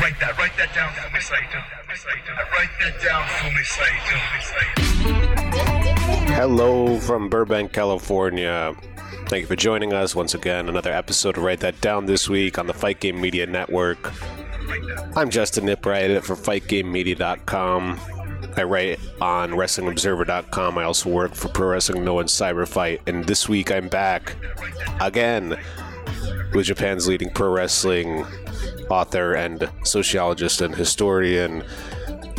Write that, write that down for me. Write that down for me. Hello from Burbank, California. Thank you for joining us once again. Another episode of Write That Down this week on the Fight Game Media Network. I'm Justin Knipper. I edit for FightGameMedia.com. I write on WrestlingObserver.com. I also work for Pro Wrestling NOAH and Cyber Fight. And this week I'm back again with Japan's leading pro wrestling author and sociologist and historian,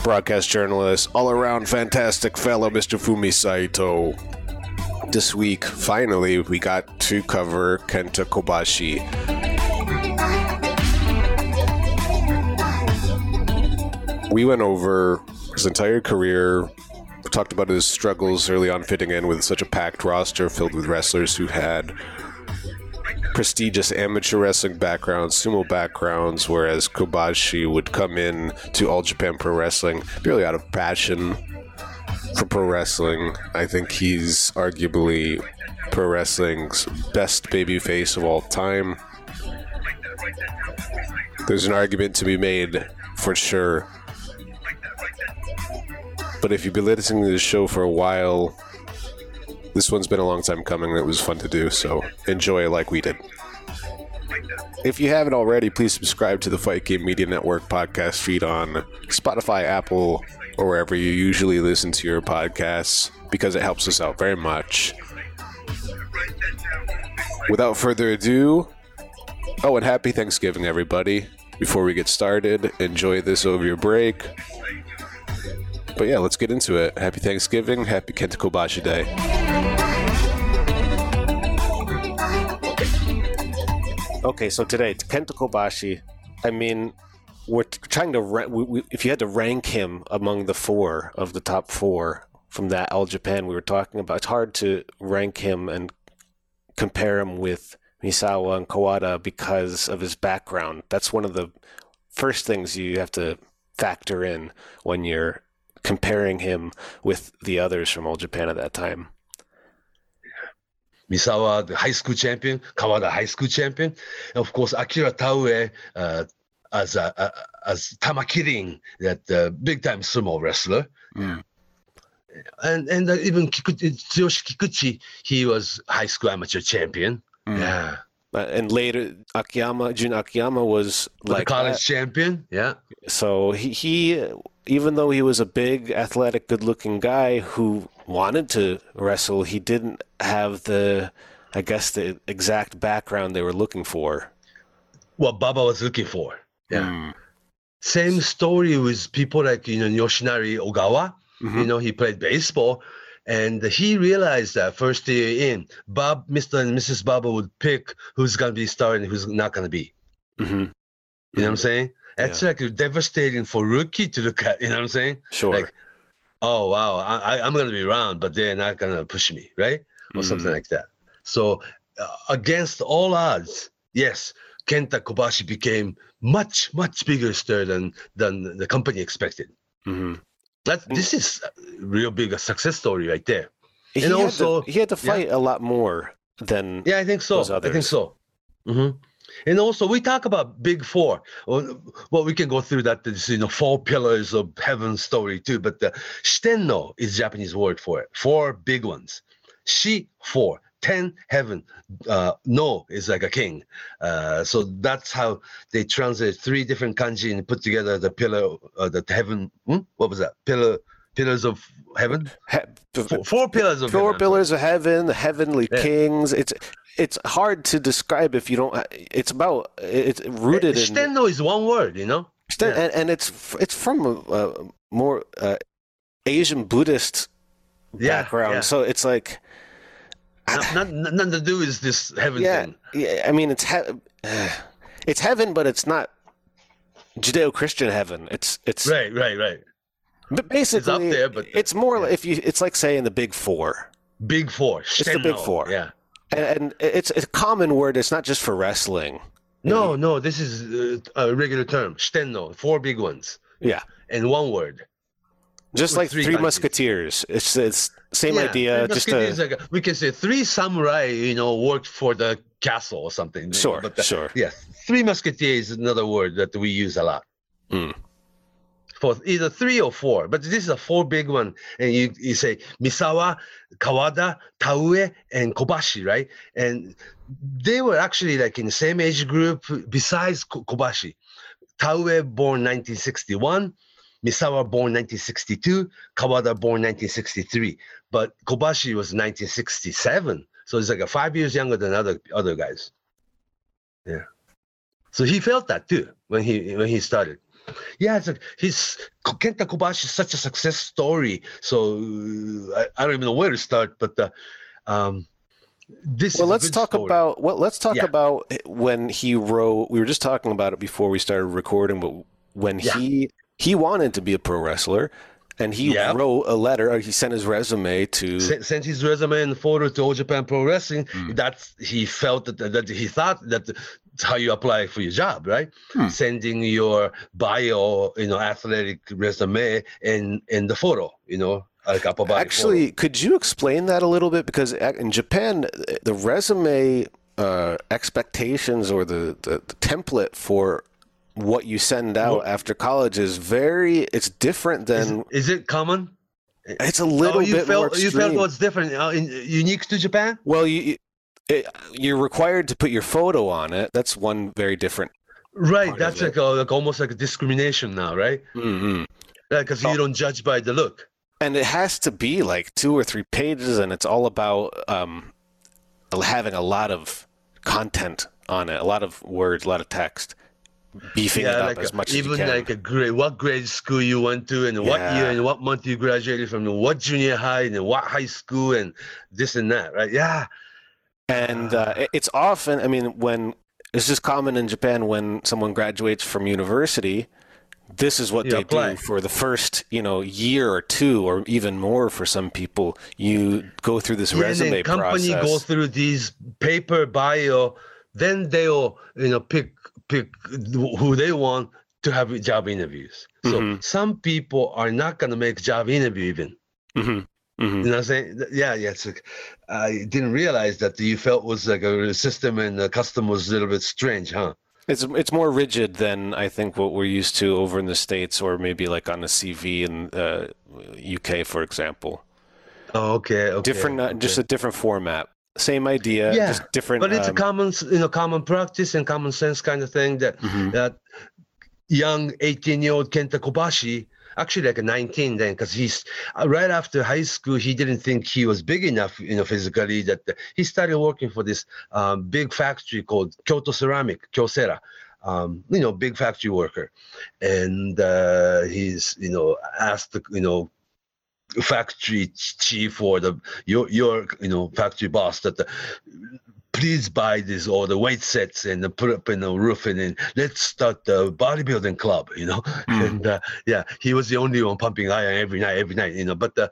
broadcast journalist, all around fantastic fellow, Mr. Fumi Saito. This week, finally, we got to cover Kenta Kobashi. We went over his entire career, talked about his struggles early on fitting in with such a packed roster filled with wrestlers who had prestigious amateur wrestling backgrounds, sumo backgrounds, whereas Kobashi would come in to All Japan Pro Wrestling purely out of passion for pro wrestling. I think he's arguably pro wrestling's best babyface of all time. There's an argument to be made for sure. But if you've been listening to the show for a while, this one's been a long time coming and it was fun to do, so enjoy like we did. If you haven't already, please subscribe to the Fight Game Media Network podcast feed on Spotify, Apple, or wherever you usually listen to your podcasts because it helps us out very much. Without further ado, oh, and happy Thanksgiving, everybody. Before we get started, enjoy this over your break. But yeah, let's get into it. Happy Thanksgiving. Happy Kenta Kobashi Day. Okay, so today, Kenta Kobashi, I mean, we're trying to, ra- we, we, if you had to rank him among the four of the top four from that All Japan we were talking about, it's hard to rank him and compare him with Misawa and Kawada because of his background. That's one of the first things you have to factor in when you're comparing him with the others from All Japan at that time. Misawa, the high school champion, Kawada, high school champion, and of course Akira Taue uh, as a, uh, as Tamakirin, that uh, big time sumo wrestler. Mm. And and uh, even Kikuchi, Tsuyoshi Kikuchi, he was high school amateur champion. Mm. Yeah. Uh, and later, Akiyama, Jun Akiyama was Like like college that. champion. Yeah. So he, he, even though he was a big, athletic, good-looking guy who wanted to wrestle, he didn't have the, I guess, the exact background they were looking for. What Baba was looking for. Yeah. Mm. Same story with people like you know Yoshinari Ogawa. Mhm. You know, he played baseball, and he realized that first year in, Bob, Mr. and Mrs. Baba would pick who's gonna be starting, who's not gonna be. hmm You know what I'm saying? That's like devastating for rookie to look at. You know what I'm saying? Sure. Like, oh wow, I, I'm gonna be around, but they're not gonna push me, right? Or something Mhm. like that. So, uh, against all odds, yes, Kenta Kobashi became much much bigger star than than the company expected. hmm That this is a real big a success story right there. He, And also- to, he had to fight a lot more than. Yeah, I think so. I think so. hmm And also, we talk about big four. Well, well, we can go through that. This, you know, four pillars of heaven story too. But the shitenno is Japanese word for it. Four big ones. Shi four. Ten heaven. Uh, no is like a king. Uh, so that's how they translate three different kanji and put together the pillar, uh, the heaven. Hmm? What was that? Pillar, pillars of heaven. He- Four, four pillars of Four heaven. pillars of heaven, the heavenly Yeah. kings. It's it's hard to describe if you don't. It's about it's rooted in Shitenno is one word. You know. Sten- Yeah. and, and it's it's from a, a more uh, Asian Buddhist Yeah, background, yeah. so it's like Not, not, not- nothing to do with this heaven yeah, thing. yeah. I mean, it's he- it's heaven, but it's not Judeo-Christian heaven. It's it's Right, right, right. but basically there, but- it's more yeah. like if you it's like saying the big four, Big four. It's the big four. Yeah. And, and it's a common word. It's not just for wrestling. No, no, this is uh, a regular term. Shitenno, four big ones, Yeah, and one word. just like three Three. Musketeers. It's it's same Yeah, idea. Just musketeers, a, like a- we can say three samurai, you know, worked for the castle or something. Sure, but the- sure. Yes, three musketeers is another word that we use a lot. Mm. For either three or four, but this is a four big one, and you you say Misawa, Kawada, Taue, and Kobashi, right? And they were actually like in the same age group besides Kobashi. Taue born 1961, Misawa born 1962, Kawada born 1963, but Kobashi was 1967, so it's like a five years younger than other other guys. Yeah, so he felt that too when he when he started. Yeah, it's like his Kenta Kobashi is such a success story. So uh, I, I don't even know where to start, but uh, um, this. Well, is let's talk story. about well, let's talk Yeah. about when he wrote. We were just talking about it before we started recording, but when Yeah. he he wanted to be a pro wrestler, and he Yeah. wrote a letter. Or he sent his resume to. Sent, sent his resume and photo to All Japan Pro Wrestling. Hmm. That's he felt that, that he thought that that's how you apply for your job, right? Hmm. Sending your bio, you know, athletic resume and and the photo, you know, like upper body. Actually, could you explain that a little bit? Because in Japan, the resume uh, expectations or the, the, the template for what you send out after college is very. It's different than. is, is it common? it's a little oh, you bit felt more you felt what's different, uh, in, unique to Japan. Well, you, it, you're required to put your photo on it. That's one very different. Right, that's like, a, like almost like a discrimination now, right? hmm Because you don't judge by the look. And it has to be like two or three pages, and it's all about um, having a lot of content on it, a lot of words, a lot of text, beefing it up like as a- much as you even like a grade, what grade school you went to, and what year and what month you graduated from, and what junior high and what high school, and this and that, right? Yeah, And uh, it's often, I mean, when it's just common in Japan when someone graduates from university, this is what You they apply. do for the first, you know, year or two, or even more for some people. You go through this Yeah, and resume then company process. go through these paper bio, then they'll you know pick pick who they want to have job interviews. So Mhm. some people are not gonna make job interview even. hmm hmm You know what I'm saying? Yeah, yeah. It's like, I didn't realize that you felt was like a system and the custom was a little bit strange, huh? It's it's more rigid than I think what we're used to over in the states, or maybe like on a CV in uh, UK, for example. Oh, okay, okay. different, uh, just a different format. Same idea, Yeah, just different. but it's a um, common, you know, common practice and common sense kind of thing that mhm. that young 18 year old Kenta Kobashi, actually like a 19 then, because he's uh, right after high school, he didn't think he was big enough, you know, physically. That uh, he started working for this um, big factory called Kyoto Ceramic, Kyocera. Um, you know, big factory worker, and uh, he's you know asked the you know factory chief or the your your you know factory boss that please buy this all the weight sets and put up in the roof and then let's start the bodybuilding club you know Mm. and uh, yeah he was the only one pumping iron every night every night you know but uh,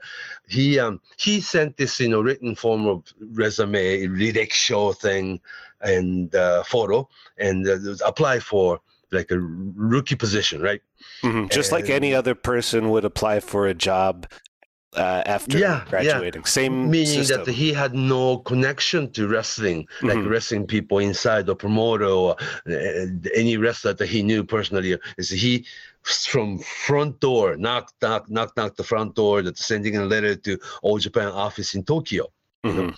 he um he sent this you know written form of resume rirekisho thing and uh, photo and uh, apply for like a rookie position right mm-hmm. Just like any other person would apply for a job uh, after Yeah, yeah. graduating. Same meaning system. that he had no connection to wrestling, like Mhm. wrestling people inside or promoter or uh, any wrestler that he knew personally. Is he from front door, knock, knock, knock, knock the front door, that sending a letter to All Japan office in Tokyo. Mhm.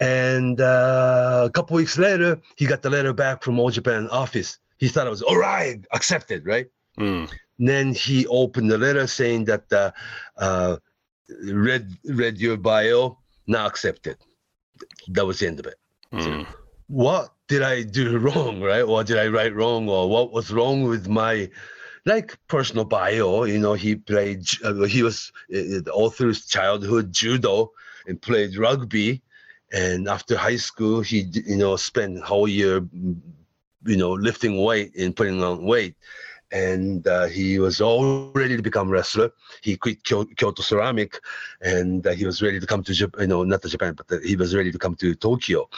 And uh, a couple weeks later, he got the letter back from All Japan office. He thought it was all right, accepted, right? Mm. then he opened the letter saying that uh, uh, read read your bio, not accepted. That was the end of it. Mm. What did I do wrong, right? What did I write wrong, or what was wrong with my like personal bio? You know, he played. Uh, he was uh, all through his childhood judo and played rugby, and after high school, he you know spent whole year, you know, lifting weight and putting on weight and uh, he was all ready to become wrestler. He quit Kyoto Ceramic, and uh, he was ready to come to Japan. You know, not to Japan, but uh, he was ready to come to Tokyo,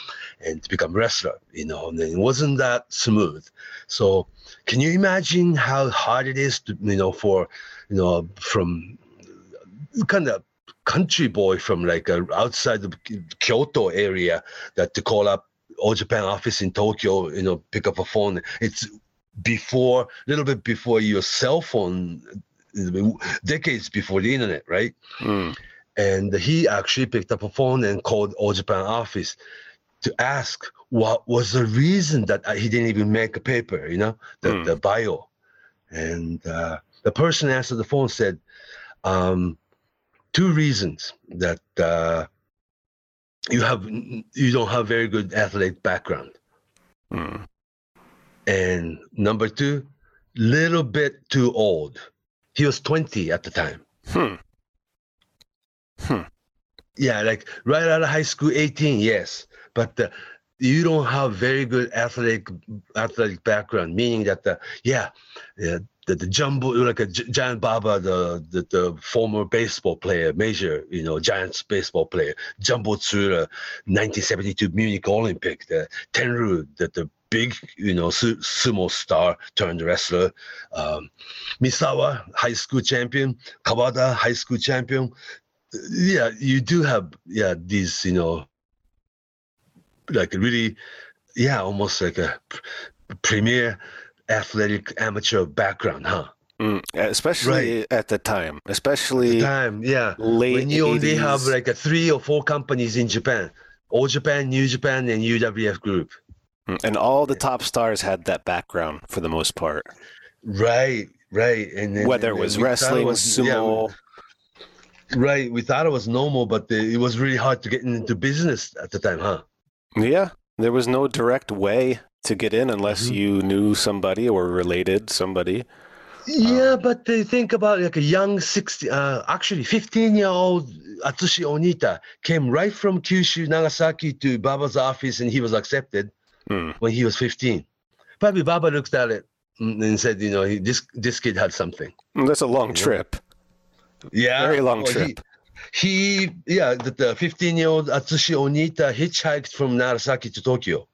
and to become wrestler. You know, and it wasn't that smooth. So, can you imagine how hard it is to you know for you know from kind of country boy from like uh, outside the Kyoto area that to call up all Japan office in Tokyo, you know, pick up a phone. It's before a little bit before your cell phone, decades before the internet, right? Mm. And he actually picked up a phone and called All Japan office to ask what was the reason that he didn't even make a paper, you know, the, Hmm. the bio. And uh, the person answered the phone said, um, two reasons that uh, you have you don't have very good athletic background, Mm. And number two, little bit too old. He was 20 at the time. Hmm. Hmm. Yeah, like right out of high school, 18, yes. But uh, you don't have very good athletic athletic background, meaning that the yeah, yeah the, the jumbo like a Gi- giant Baba, the, the the former baseball player, major you know Giants baseball player, Jumbo Tsuruta, 1972 Munich Olympic, the Tenryu, the the big you know su- sumo star turned wrestler, um, Misawa, high school champion, Kawada, high school champion, yeah you do have yeah these you know like really yeah almost like a premier athletic amateur background huh? Mm. Especially at the time, especially time yeah. late when you only have like a three or four companies in japan all japan new japan and uwf group. And all the top stars had that background for the most part. right right and then, Whether and it was wrestling, was- yeah, sumo, right we thought it was normal but the, it was really hard to get into business at the time huh yeah, there was no direct way to get in unless Mhm. you knew somebody or related somebody. Yeah, but they think about like a young 60, uh, actually 15 year old Atsushi Onita came right from Kyushu, Nagasaki to Baba's office and he was accepted Hmm. when he was 15. Probably Baba looked at it mm, and said, you know, he, this this kid had something. Mm, That's a long Yeah. trip. Yeah. Very long well, trip. He, he yeah, the 15 year old Atsushi Onita hitchhiked from Nagasaki to Tokyo.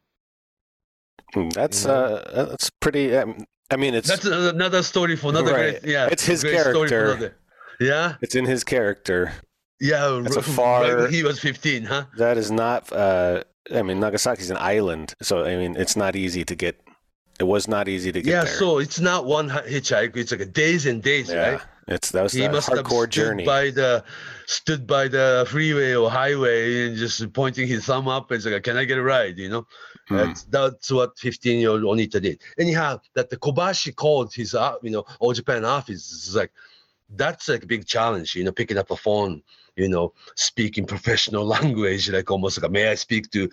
Mm, That's Yeah. uh, that's pretty. Um, I mean, it's That's another story for another Right. great, yeah. It's his great story for character. another- Yeah, it's in his character. yeah. That's a far- he was 15, huh? That is not. Uh, I mean, Nagasaki's an island, so I mean, it's not easy to get. It was not easy to get yeah, there. so it's not one hitchhike; it's like a days and days, yeah, right? it's that was He a must have stood journey. by the stood by the freeway or highway and just pointing his thumb up and like, "Can I get a ride?" You know, Hmm. that's that's what 15 year old Onita did. Anyhow, that the Kobashi called his uh, you know All Japan office is like that's like a big challenge. You know, picking up a phone, you know, speaking professional language, like almost like, "May I speak to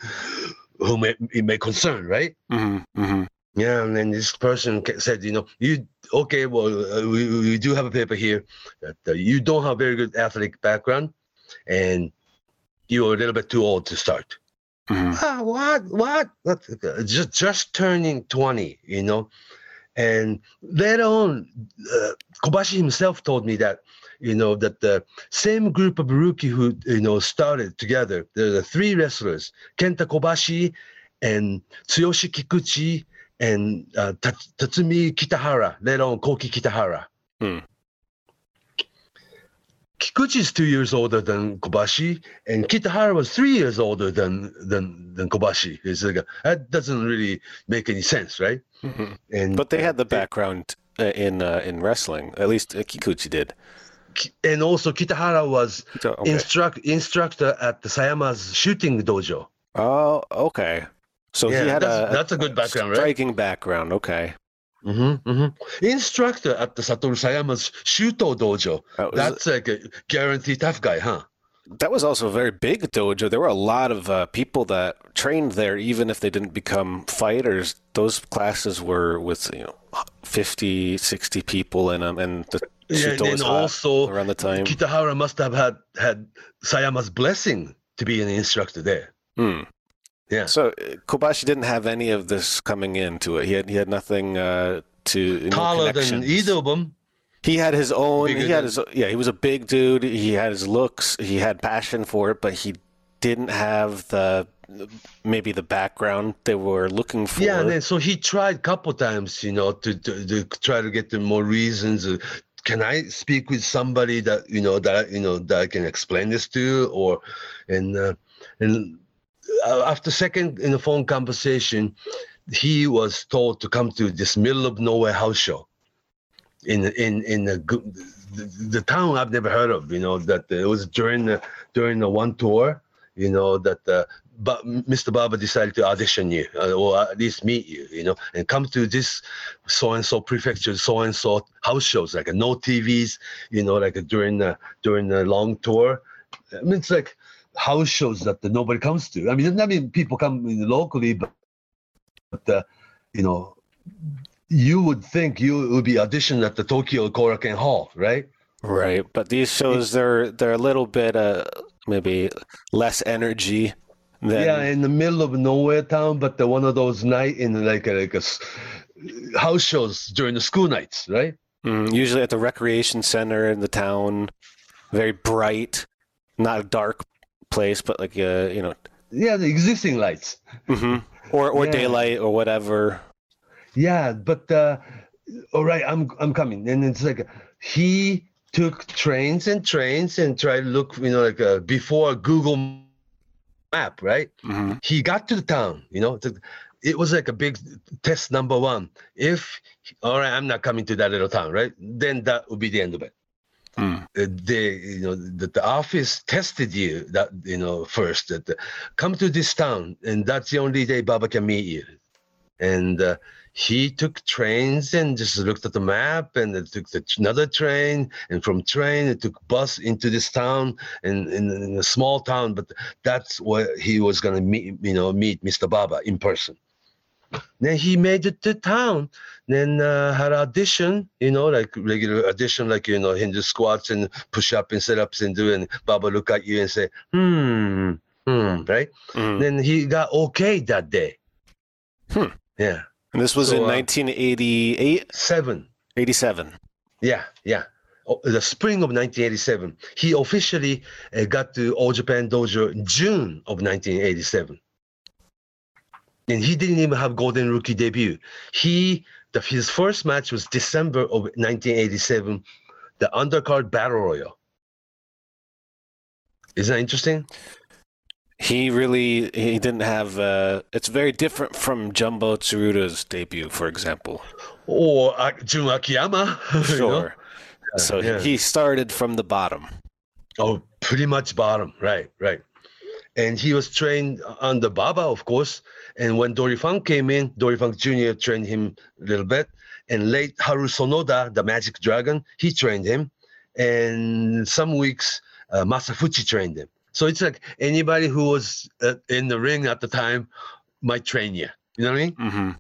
whom it, it may concern?" Right? hmm hmm Yeah, and then this person said, you know, you okay? Well, uh, we, we do have a paper here that uh, you don't have very good athletic background, and you're a little bit too old to start. hmm Ah, what? What? what? Uh, Just just turning twenty, you know, and later on, uh, Kobashi himself told me that, you know, that the same group of rookie who you know started together. There are three wrestlers: Kenta Kobashi, and Tsuyoshi Kikuchi, and uh, Tatsumi Kitahara. Later on, Koki Kitahara. Hmm. Kikuchi is two years older than Kobashi, and Kitahara was three years older than than than Kobashi. It's like a, that doesn't really make any sense, right? hmm And But they had the background uh, in uh, in wrestling. At least uh, Kikuchi did. And also Kitahara was So, okay. instruct instructor at the Sayama's shooting dojo. oh, okay. So yeah, he had that's, a, that's a good background, right? striking background. Okay. Mm-hmm, mm-hmm. Instructor at the Satoru Sayama's Shooto dojo. That was, That's like a guaranteed tough guy, huh? that was also a very big dojo. There were a lot of uh, people that trained there, even if they didn't become fighters. Those classes were with you know 50, 60 people in them, and the Yeah, and also around the time. Kitahara must have had had Sayama's blessing to be an instructor there. Hmm. Yeah. So uh, Kobashi didn't have any of this coming into it. He had he had nothing uh, to no Taller than either of them. He had his own. Bigger he had than- his. Yeah, he was a big dude. He had his looks. He had passion for it, but he didn't have the maybe the background they were looking for. Yeah, and then so he tried a couple times, you know, to, to, to try to get the more reasons. Can I speak with somebody that you know that you know that I can explain this to, or and uh, and uh, after second in the phone conversation, he was told to come to this middle of nowhere house show in in in the, gu- the, the town I've never heard of. You know that it was during the during the one tour. You know that uh, but Mr. Baba decided to audition you uh, or at least meet you. You know and come to this so and so prefecture, so and so house shows like uh, no TVs. You know like uh, during the during the long tour. I mean it's like house shows that nobody comes to. I mean I mean people come locally, but but uh, you know you would think you would be auditioned at the Tokyo Korakuen Hall, right? Right, but these shows they're they're a little bit uh maybe less energy than Yeah, in the middle of nowhere town, but the one of those night in like a, like a house shows during the school nights, right? Mm, usually at the recreation center in the town, very bright, not a dark place, but like uh, you know, Yeah, the existing lights. mhm. or or Yeah. daylight or whatever. Yeah, but uh, all right, I'm I'm coming, and it's like he took trains and trains and tried to look, you know, like uh, before Google Map, right? hmm he got to the town you know the- it was like a big test number one. If all right i'm not coming to that little town right? Then that would be the end of it. Mm. Uh, they you know the, the office tested you that you know first that uh, come to this town and that's the only day baba can meet you. And uh, he took trains and just looked at the map and it took the, another train and from train it took bus into this town and in, in a small town but that's where he was going to meet you know meet mr baba in person. Then he made it to town. Then uh, had audition you know like regular audition like you know hindu squats and push up and sit ups and do and baba look at you and say hmm hmm right? Mhm. then he got okay that day. Hmm. yeah And this was So, in uh, 1988, seven 87. Yeah, yeah. Oh, the spring of 1987. He officially uh, got to All Japan Dojo June of 1987. And he didn't even have Golden Rookie debut. He the, his first match was December of 1987, the undercard battle royal. Isn't that interesting? He really he didn't have. Uh, it's very different from Jumbo Tsuruta's debut, for example. Or uh, Jun Akiyama. you know? Sure. So yeah. he started from the bottom. Oh, pretty much bottom. Right, right. And he was trained under Baba, of course. And when Dory Funk came in, Dory Funk Jr. trained him a little bit. And late Haru Sonoda, the Magic Dragon, he trained him. And some weeks, uh, Masa Fuchi trained him. So it's like anybody who was uh, in the ring at the time might train you. You know what I mean? hmm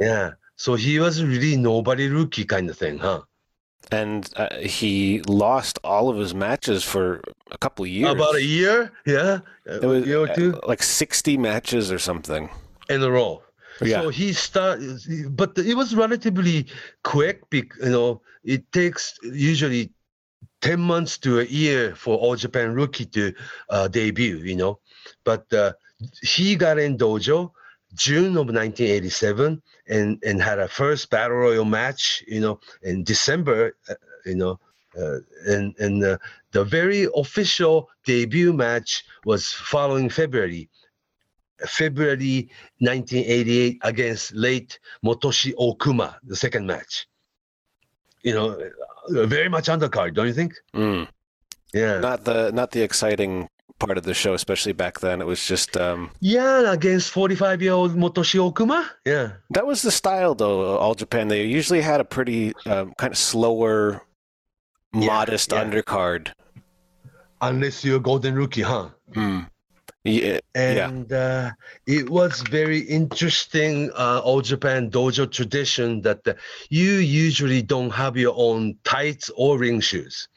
Yeah. So he was really nobody rookie kind of thing, huh? And uh, he lost all of his matches for a couple of years. About a year, yeah, It was a year or two. uh, like 60 matches or something. in a row. Yeah. So he started, but it was relatively quick. You know, it takes usually ten months to a year for All Japan Rookie to uh, debut. You know, but uh, he got in dojo June of 1987 and and had a first battle royal match. You know, in December. Uh, you know. Uh, and and uh, the very official debut match was following February, February 1988 against late Motoshi Okuma, the second match. You know, very much undercard, don't you think? Mm. Yeah. Not the not the exciting part of the show, especially back then. It was just um, yeah, against 45 year old Motoshi Okuma. Yeah. that was the style though. All Japan they usually had a pretty um, kind of slower, Yeah, modest yeah. undercard. Unless you're a golden rookie, huh? Mm. Yeah, yeah. And uh, it was very interesting uh, All Japan dojo tradition that uh, you usually don't have your own tights or ring shoes.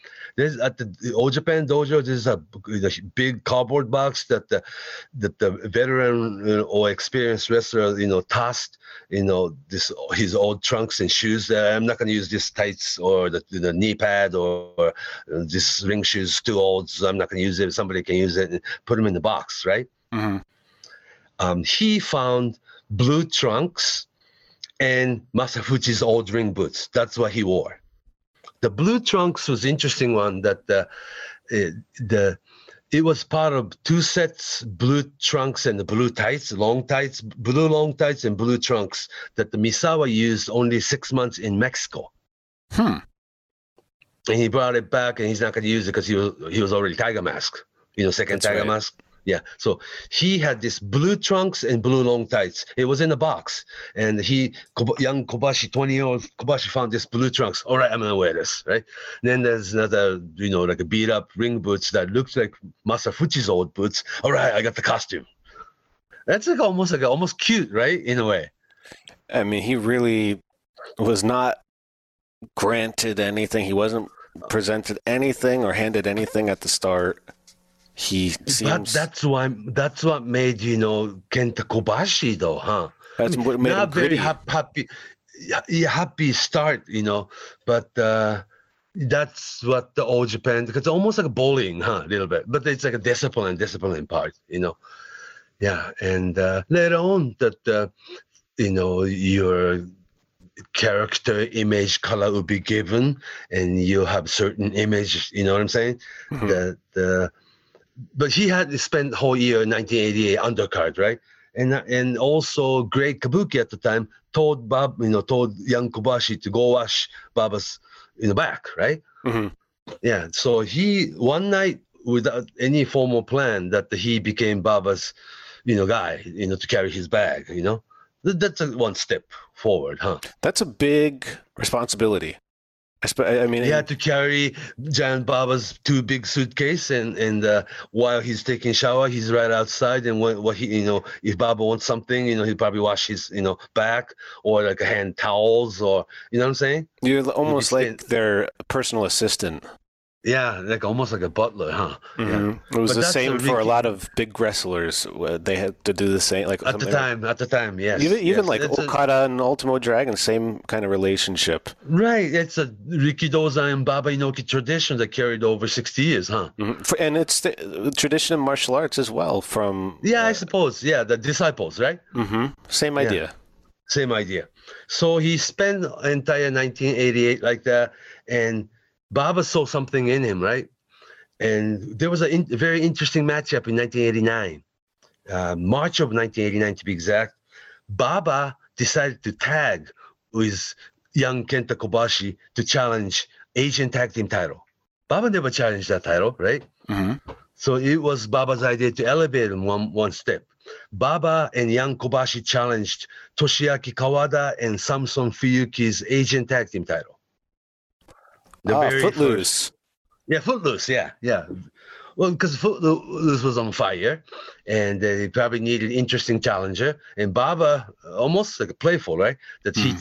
There's at the the All Japan dojo. There's a big cardboard box that the that the veteran uh, or experienced wrestler, you know, tossed, you know, this his old trunks and shoes. I'm not going to use this tights or the, the knee pad or, or this ring shoes too old, so I'm not going to use it. Somebody can use it and put them in the box, right? Mhm. um, he found blue trunks and Masa Fuchi's old ring boots. That's what he wore. The blue trunks was interesting one that the uh, the it was part of two sets blue trunks and the blue tights long tights blue long tights and blue trunks that the misawa used only six months in mexico Hmm. and he brought it back and he's not going to use it because he was he was already tiger mask you know second That's tiger right. mask yeah so he had this blue trunks and blue long tights. It was in a box. And he young kobashi 20 year old kobashi found this blue trunks. All right i'm gonna wear this right? Then there's another you know like a beat up ring boots that looks like masa fuchi's old boots. All right i got the costume. That's like almost like almost cute right in a way. I mean, he really was not granted anything. He wasn't presented anything or handed anything at the start. He but that's why that's what made you know kenta kobashi though huh that's what made him not very gritty. hap- happy happy start you know but uh that's what the all japan because it's almost like a bowling huh a little bit but it's like a discipline discipline part you know yeah and uh later on that uh, you know your character image color will be given and you have certain image you know what i'm saying Mhm. that uh, but he had to spend the whole year in 1988 undercard, right? And and also Great Kabuki at the time told Bob, you know, told young Kobashi to go wash Baba's in the back, right? Mhm. Yeah. So he one night without any formal plan that he became Baba's, you know, guy, you know, to carry his bag, you know. That's a one step forward, huh? That's a big responsibility. I, mean, He had to carry Giant Baba's two big suitcase, and and uh, while he's taking shower, he's right outside. And when what he, you know, if Baba wants something, you know, he'll probably wash his, you know, back or like hand towels, or you know what I'm saying? you're almost like their personal assistant. Yeah, like almost like a butler, huh? Mhm. It was But the same a for a lot of big wrestlers. uh, They had to do the same. Like At the something- time, at the time, yes. even even yes. like It's a- Okada and Ultimo Dragon, same kind of relationship. right? It's a Rikidozan and Baba Inoki tradition that carried over 60 years, huh? Mhm. For- And it's the tradition in martial arts as well. From Yeah, I suppose. Yeah, the disciples, right? hmm same idea. Same idea. So he spent entire 1988 like that, and Baba saw something in him, right? And there was a in, very interesting matchup in 1989, uh, March of 1989 to be exact. Baba decided to tag with young Kenta Kobashi to challenge Asian Tag Team title. Baba never challenged that title, right? hmm So it was Baba's idea to elevate him one, one step. Baba and Young Kobashi challenged Toshiaki Kawada and Samson Fuyuki's Asian Tag Team title. The Ah, very first- Footloose. Yeah, Footloose. Yeah, yeah. Well, because Footloose was on fire, and they probably needed interesting challenger. And Baba, almost like a playful, right? That he,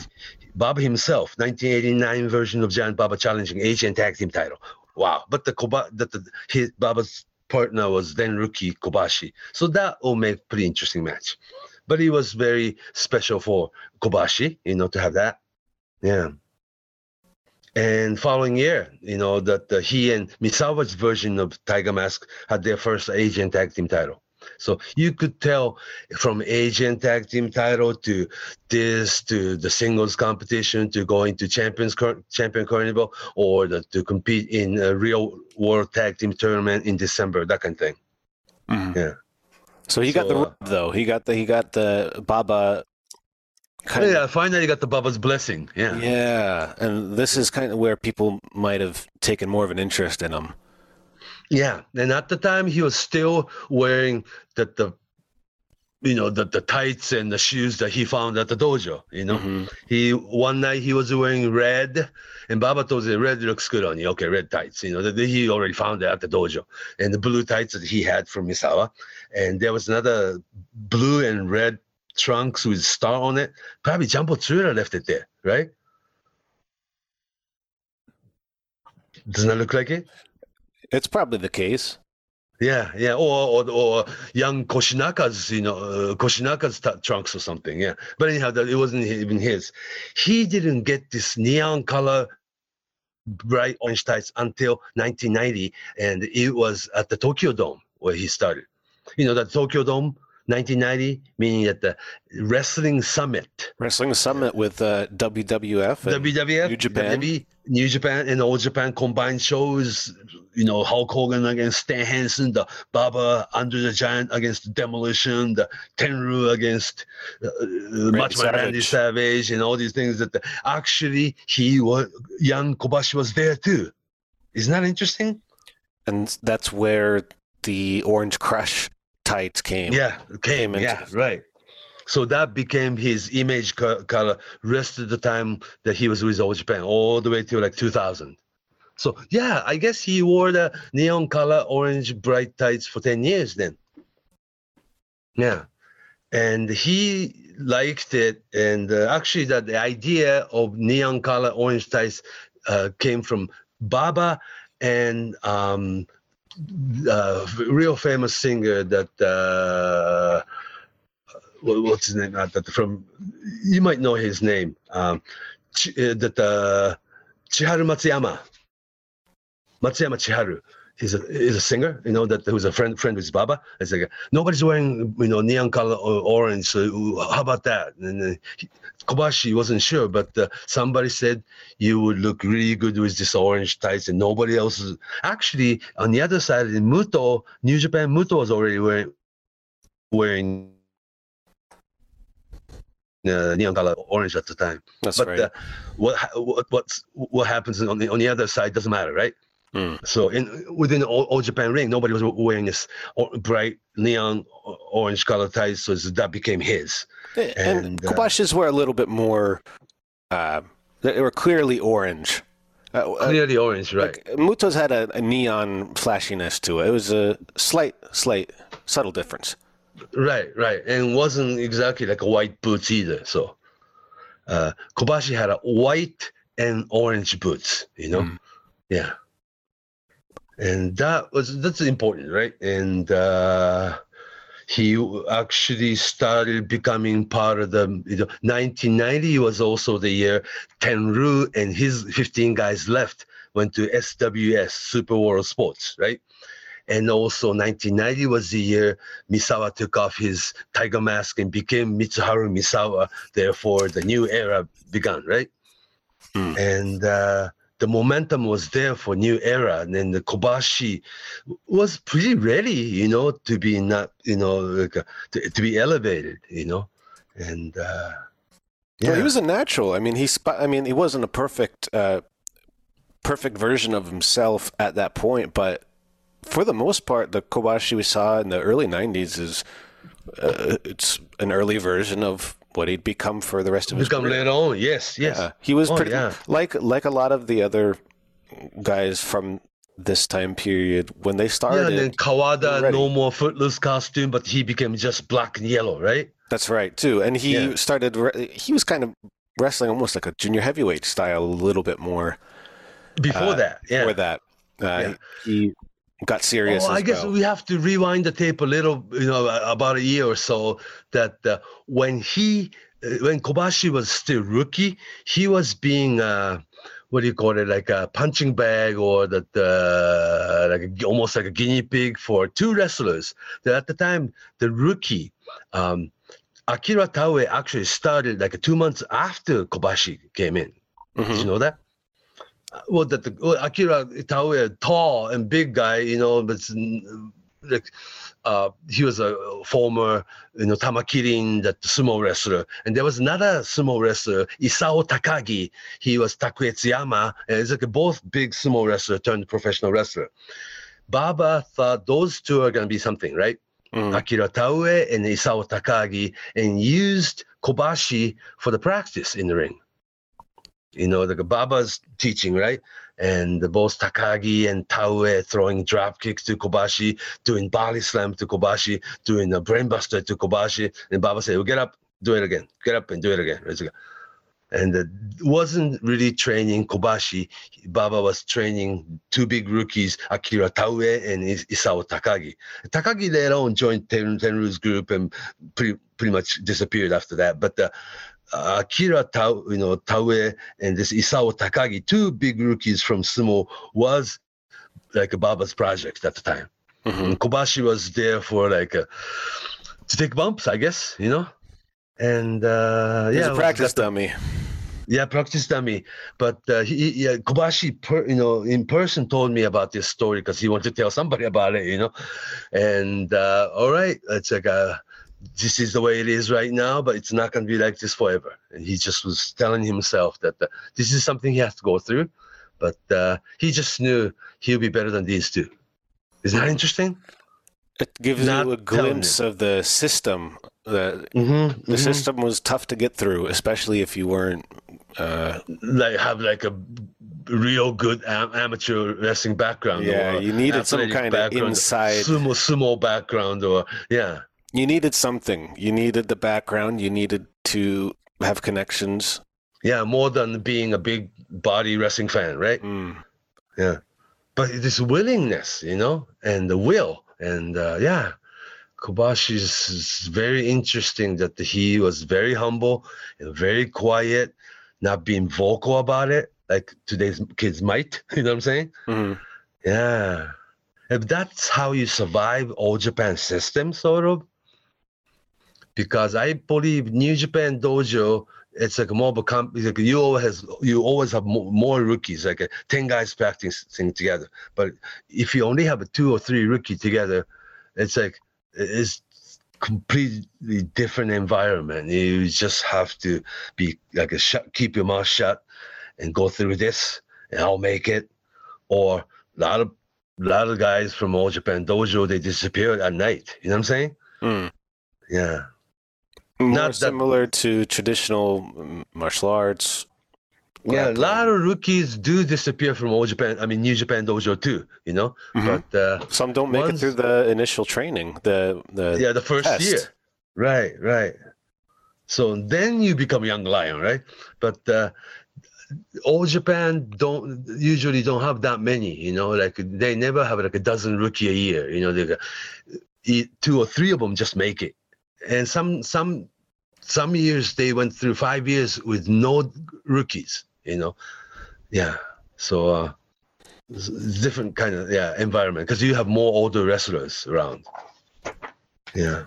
Baba himself, 1989 version of Giant Baba challenging Asian Tag Team title. Wow! But the Koba, that the his Baba's partner was then rookie Kobashi, so that will make pretty interesting match. But it was very special for Kobashi, you know, to have that. Yeah. And following year, you know, that uh, he and Misawa's version of Tiger Mask had their first Asian tag team title. So you could tell from Asian tag team title to this to the singles competition to going to champions Car- champion carnival or the, to compete in a real world tag team tournament in December, that kind of thing. Mhm. Yeah. So he got the So, uh, rub, though. He got the he got the Baba. Kind yeah, finally got the Baba's blessing. Yeah. Yeah, and this is kind of where people might have taken more of an interest in him. Yeah, and at the time he was still wearing the the you know the, the tights and the shoes that he found at the dojo. You know, Mhm. he one night he was wearing red, and Baba told him red looks good on you. Okay, red tights. You know, that he already found it at the dojo, and the blue tights that he had from Misawa, and there was another blue and red trunks with star on it. Probably Jumbo Tsuruta left it there, right? Doesn't that look like it? It's probably the case. Yeah, yeah, or or, or young Koshinaka's, you know, uh, Koshinaka's t- trunks or something. Yeah, but anyhow, that it wasn't even his. He didn't get this neon color, bright orange tights until 1990, and it was at the Tokyo Dome where he started. You know, the Tokyo Dome, 1990, meaning at the Wrestling Summit. Wrestling Summit with uh, WWF. and WWF, New Japan. WWE, New Japan and All Japan combined shows. You know, Hulk Hogan against Stan Hansen, the Baba Andre the Giant against Demolition, the Tenryu against uh, uh, Man Randy Savage. Savage, and all these things. That the, actually he was young Kobashi was there too. Isn't that interesting? And that's where the Orange Crush tights came. Yeah, came. Came yeah, right. So that became his image color rest of the time that he was with All Japan, all the way to like 2000. So yeah, I guess he wore the neon color orange bright tights for 10 years then. Yeah. And he liked it. And uh, actually, that the idea of neon color orange tights uh, came from Baba and um, uh, real famous singer that uh, what- what's his name? Uh, that from you might know his name. Um, uh, that uh, Chiharu Matsuyama. Matsuyama Chiharu. He's a is a singer, you know, that who's a friend friend with Baba. It's like nobody's wearing you know neon color or orange. So how about that? And uh, he, Kobashi wasn't sure, but uh, somebody said you would look really good with this orange tights, and nobody else. is- Actually, on the other side, in Muto, New Japan, Muto was already wearing wearing uh, neon color orange at the time. That's but right. uh, what ha- what what's what happens on the on the other side doesn't matter, right? Mm. So in within all, all Japan ring, nobody was wearing this bright neon orange color ties, so that became his. and and, uh, Kobashi's were a little bit more. Uh, they were clearly orange. Uh, uh, Clearly orange, right? like, Muto's had a, a neon flashiness to it. It was a slight, slight, subtle difference. Right, right, and wasn't exactly like a white boots either. So, uh, Kobashi had a white and orange boots. You know, Mm. yeah, and that was that's important, right? And uh, he actually started becoming part of the. You know, 1990 was also the year Tenryu and his 15 guys left, went to SWS Super World Sports, right? And also 1990 was the year Misawa took off his tiger mask and became Mitsuharu Misawa. Therefore, the new era began, right? Hmm. And uh, the momentum was there for new era. And then the Kobashi was pretty ready, you know, to be not, you know, like uh to, to be elevated, you know, and uh, Well, he was a natural. I mean, he. Sp- I mean, he wasn't a perfect, uh, perfect version of himself at that point, but for the most part, the Kobashi we saw in the early '90s is uh, it's an early version of what he'd become for the rest of his become career. later on. Yes, yes. Yeah, he was Oh, pretty yeah. like like a lot of the other guys from this time period when they started. Yeah, and then Kawada, no more footloose costume, but he became just black and yellow, right? That's right too, and he Yeah. started. He was kind of wrestling almost like a junior heavyweight style, a little bit more. Before Uh, that, yeah. for that. Uh, Yeah. He got serious. Oh, I guess well. we have to rewind the tape a little, you know, about a year or so. That uh, when he, uh, when Kobashi was still rookie, he was being, uh, what do you call it, like a punching bag or that, uh, like a, almost like a guinea pig for two wrestlers. That at the time, the rookie, um, Akira Taue actually started like two months after Kobashi came in. Did Mhm. you know that? Well, that the well, Akira Taue, tall and big guy, you know, but mm, like uh, he was a former, you know, Tamakirin, that sumo wrestler, and there was another sumo wrestler, Isao Takagi. He was Takuetsuyama, and it's like both big sumo wrestler turned professional wrestler. Baba thought those two are gonna be something, right? Mhm. Akira Taue and Isao Takagi, and used Kobashi for the practice in the ring. You know, like Baba's teaching, right? And both Takagi and Taue throwing drop kicks to Kobashi, doing body slam to Kobashi, doing a brainbuster to Kobashi. And Baba said, well, get up, do it again. Get up and do it again. And it wasn't really training Kobashi. Baba was training two big rookies, Akira Taue and Is- Isao Takagi. Takagi later on joined Ten, Tenryu's group and pretty pretty much disappeared after that. But uh, Akira Tau, you know, Taue and this Isao Takagi, two big rookies from sumo, was like a Baba's project at the time. Mhm. Kobashi was there for like uh to take bumps, I guess, you know. And uh, yeah, a practice dummy. Yeah, practice dummy. But uh, he, uh, Kobashi, per, you know, in person told me about this story because he wanted to tell somebody about it, you know. And uh, all right, it's like uh, this is the way it is right now, but it's not going to be like this forever. And he just was telling himself that uh, this is something he has to go through, but uh, he just knew he'll be better than these two. Isn't that interesting? It gives Not you a glimpse of the system. The Mm-hmm, the system was tough to get through, especially if you weren't. Uh, Like have like a real good am- amateur wrestling background. Yeah, you needed some kind of inside- sumo sumo background, or yeah. You needed something. You needed the background. You needed to have connections. Yeah, more than being a big body wrestling fan, right? Mm. But this willingness, you know, and the will, and uh, yeah, Kobashi is very interesting that he was very humble and very quiet, not being vocal about it like today's kids might. You know what I'm saying? Mhm. Yeah. If that's how you survive all Japan system, sort of. Because I believe New Japan Dojo, it's like more of a comp. Like you always you always have more, more rookies, like uh, ten guys practicing together. But if you only have a two or three rookie together, it's like it's completely different environment. You just have to be like a shut, keep your mouth shut, and go through this, and I'll make it. Or a lot of a lot of guys from All Japan Dojo they disappeared at night. You know what I'm saying? Mm. Yeah. More Not that- similar to traditional martial arts. Yeah, a lot of rookies do disappear from All Japan. I mean, New Japan Dojo too. You know, Mhm. but uh, Some don't make it through the initial training. The the yeah, the first test. year. Right, right. So then you become young lion, right? But uh, all Japan don't usually don't have that many. You know, like they never have like a dozen rookie a year. You know, they got- two or three of them just make it, and some some some years they went through five years with no rookies. You know, yeah. So. uh different kind of yeah environment because you have more older wrestlers around yeah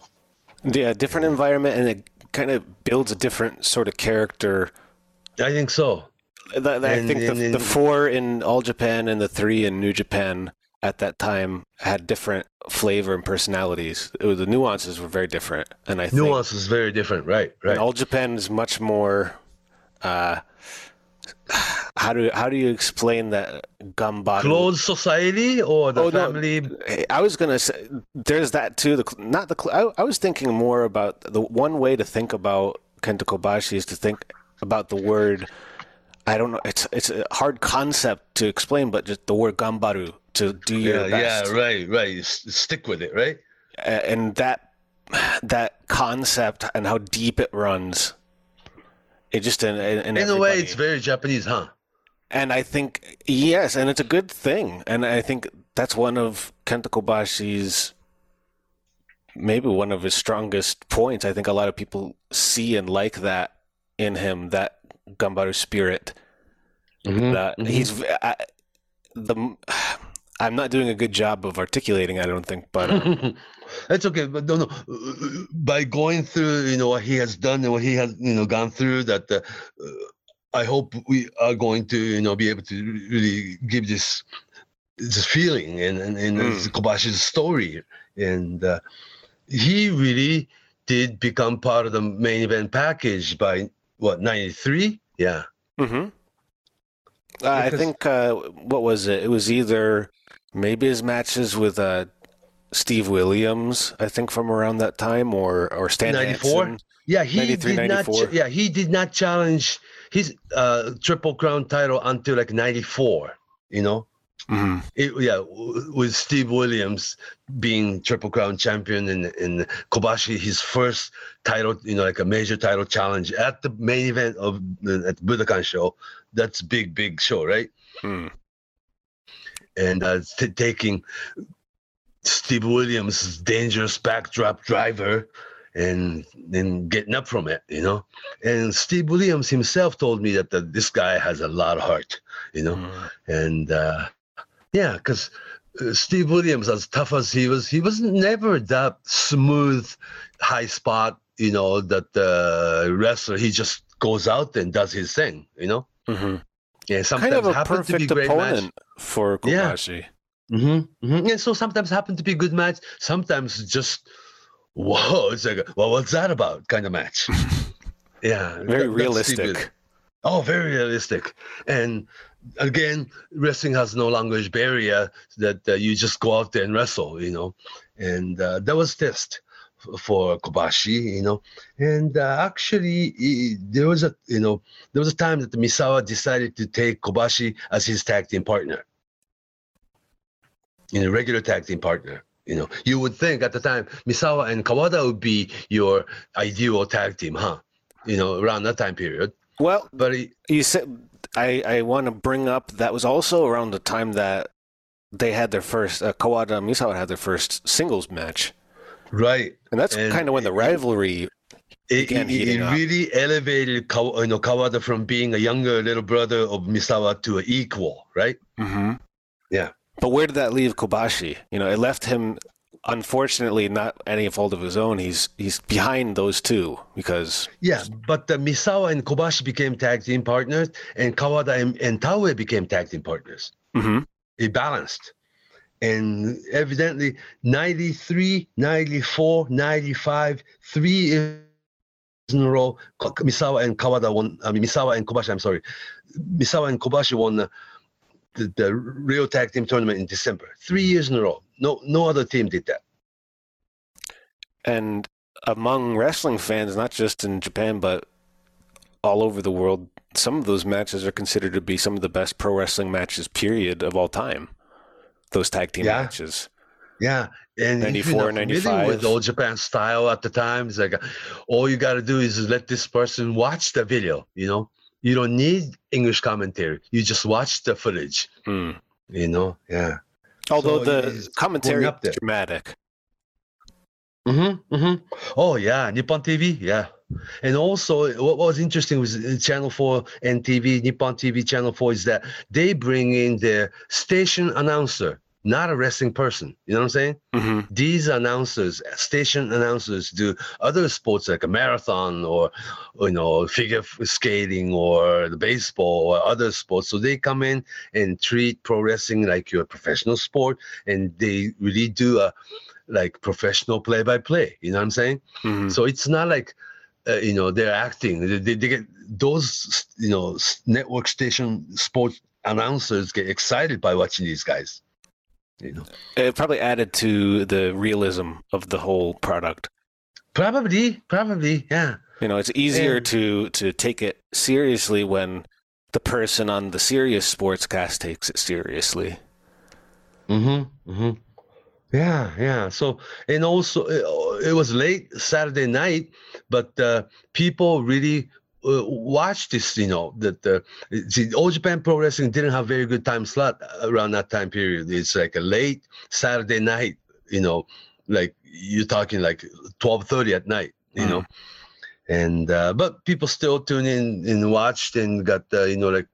yeah different environment, and it kind of builds a different sort of character. I think so. I And- think the, and- the four in All Japan and the three in New Japan at that time had different flavor and personalities. It was, the nuances were very different, and I think Nuance is very different, right? Right. All Japan is much more. Uh, how do how do you explain that Gambaru? Closed society or the Oh, family? Hey, I was gonna say there's that too. The not the I, I was thinking more about the one way to think about Kenta Kobashi is to think about the word. I don't know. It's it's a hard concept to explain, but just the word gambaru to do your Yeah, yeah, right, right. S- stick with it, right? And that that concept and how deep it runs. It just in in, In a way, it's very Japanese, huh? And I think yes, and it's a good thing. And I think that's one of Kenta Kobashi's maybe one of his strongest points. I think a lot of people see and like that in him, that Gambaru spirit. That mhm. he's I, the. I'm not doing a good job of articulating. I don't think, but uh, That's okay, but no, no. By going through, you know, what he has done and what he has, you know, gone through, that uh, I hope we are going to, you know, be able to really give this this feeling and and, and Mm. Kobashi's story, and uh, he really did become part of the main event package by what '93? Yeah, hmm Uh, I think uh, what was it? It was either maybe his matches with uh, Steve Williams. I think from around that time, or or Stan 94? Hansen. yeah. He did not. 94. ch- Yeah, he did not challenge his uh, Triple Crown title until like '94. You know. Mhm. It, yeah, w- with Steve Williams being Triple Crown champion and, and Kobashi, his first title, you know, like a major title challenge at the main event of the at Budokan show. That's big, big show, right? Mm. And uh, t- taking Steve Williams' dangerous backdrop driver and then getting up from it, you know. And Steve Williams himself told me that, this guy has a lot of heart, you know. Mm. And uh, yeah, because uh, Steve Williams, as tough as he was, he was never that smooth, high spot, you know, that uh, wrestler. He just goes out and does his thing. You know. hmm Yeah, sometimes Kind of a happen to be perfect great match. opponent for Yeah. Mm-hmm, hmm And so sometimes happen to be good match. Sometimes just whoa, it's like well, what's that about? Kind of match. yeah, Very that- that's the good- realistic. Oh, very realistic. And again, wrestling has no language barrier that uh, you just go out there and wrestle, you know. And uh, that was test for Kobashi, you know. And uh, actually, there was a, you know, there was a time that Misawa decided to take Kobashi as his tag team partner, you know, regular tag team partner. You know, you would think at the time Misawa and Kawada would be your ideal tag team, huh? You know, around that time period. Well, But you said I I want to bring up that was also around the time that they had their first uh, Kawada and Misawa had their first singles match, right, and that's And kind of when the rivalry. it, it, it really elevated you know, Kawada from being a younger little brother of Misawa to an equal, right? Mm-hmm. Yeah. But where did that leave Kobashi? You know, it left him. Unfortunately, not any fault of his own. He's he's behind those two because Yeah, but uh, Misawa and Kobashi became tag team partners, and Kawada and, and Taue became tag team partners. Mhm. It balanced. And evidently, 93, 94, 95, three in a row, Misawa and Kawada won. I mean, Misawa and Kobashi, I'm sorry. Misawa and Kobashi won the, the, the real tag team tournament in December. Three years in a row. No, no other team did that. and among wrestling fans, not just in Japan but all over the world, some of those matches are considered to be some of the best pro wrestling matches, period, of all time. Those tag team Yeah. matches. Yeah. And if you're 94, not familiar with All Japan style at the time, it's like all you got to do is let this person watch the video. You know, you don't need English commentary. You just watch the footage. Mm. You know, yeah. Although So the commentary up there. is dramatic. Mm-hmm, mm-hmm. Oh yeah, Nippon TV, yeah. And also, what was interesting was uh, Channel Four and TV, Nippon TV Channel Four, is that they bring in their station announcer, not a wrestling person. You know what I'm saying? hmm these announcers, station announcers, do other sports like a marathon or, you know, figure skating or the baseball or other sports. So they come in and treat pro wrestling like you're a professional sport, and they really do a like professional play by play. You know what I'm saying? hmm So it's not like. Uh, you know they're acting. They, they, they get those. You know, network station sports announcers get excited by watching these guys. You know, It probably added to the realism of the whole product. probably, probably, yeah. You know, it's easier And- to to take it seriously when the person on the serious sportscast takes it seriously. Mm-hmm. Mm-hmm. Yeah, yeah. So and also it, it was late Saturday night, but uh, people really uh, watched this. You know that the see, All Japan Pro Wrestling didn't have very good time slot around that time period. It's like a late Saturday night. You know, like you're talking like twelve thirty at night. You know. And uh, but people still tune in and watched and got uh, you know like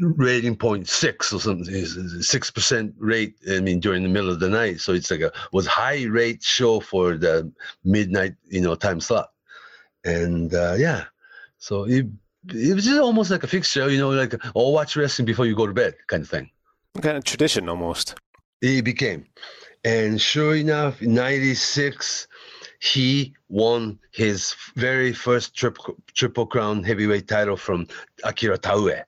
rating point six or something six percent rate i mean during the middle of the night so it's like a was high rate show for the midnight you know time slot and uh yeah. So it it was just almost like a fixture you know like oh watch wrestling before you go to bed kind of thing. Kind of tradition almost. it became. And sure enough in 96 he won his very first triple triple crown heavyweight title from akira taue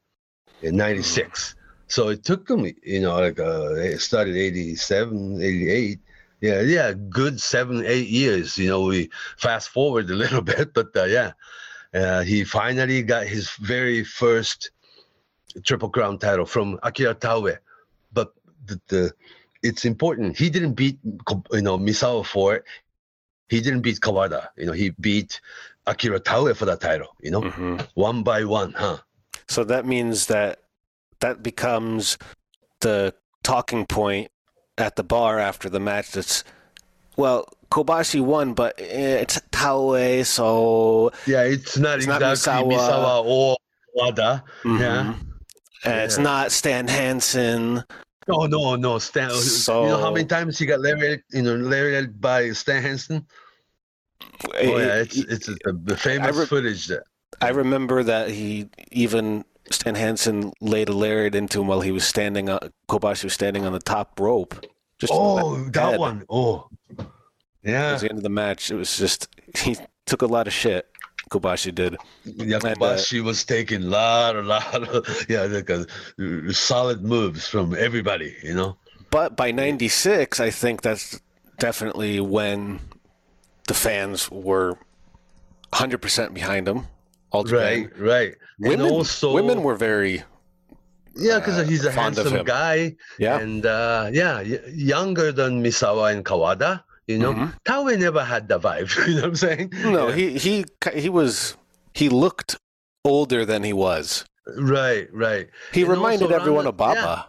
in 96 so it took him you know like uh it started 87 88 yeah yeah good seven eight years you know we fast forward a little bit but uh, yeah uh, he finally got his very first triple crown title from akira taue but the, the it's important. He didn't beat you know Misawa for it. He didn't beat Kawada. You know, he beat Akira Taue for that title. You know, hmm one by one, huh? So that means that that becomes the talking point at the bar after the match. That's well, Kobashi won, but it's Taue, so Yeah, it's not It's not exactly Misawa. Misawa, or Kawada. Yeah. Mhm. And it's not Stan Hansen. No, no, no. Stan. So- you know how many times he got lariated, you know, lariated by Stan Hansen? Oh yeah, it's it's the famous re- footage that. I remember that he even Stan Hansen laid a lariat into him while he was standing on Kobashi was standing on the top rope. Just Oh, head. that one. Oh, yeah. It was the end of the match. It was just he took a lot of shit. Kobashi did. Yeah, And, uh, Kobashi was taking a lot, a lot of, yeah, like a, uh, solid moves from everybody, you know? But by '96, I think that's definitely when the fans were 100% behind him. All Right, right. Women, and also, women were very yeah, because uh, he's a handsome guy. yeah. And uh, yeah, younger than Misawa and Kawada, you know? Mhm. Taue never had the vibe, you know what I'm saying? No, Yeah. he he he was he looked older than he was. Right, right. He And reminded everyone around of the- yeah. Baba.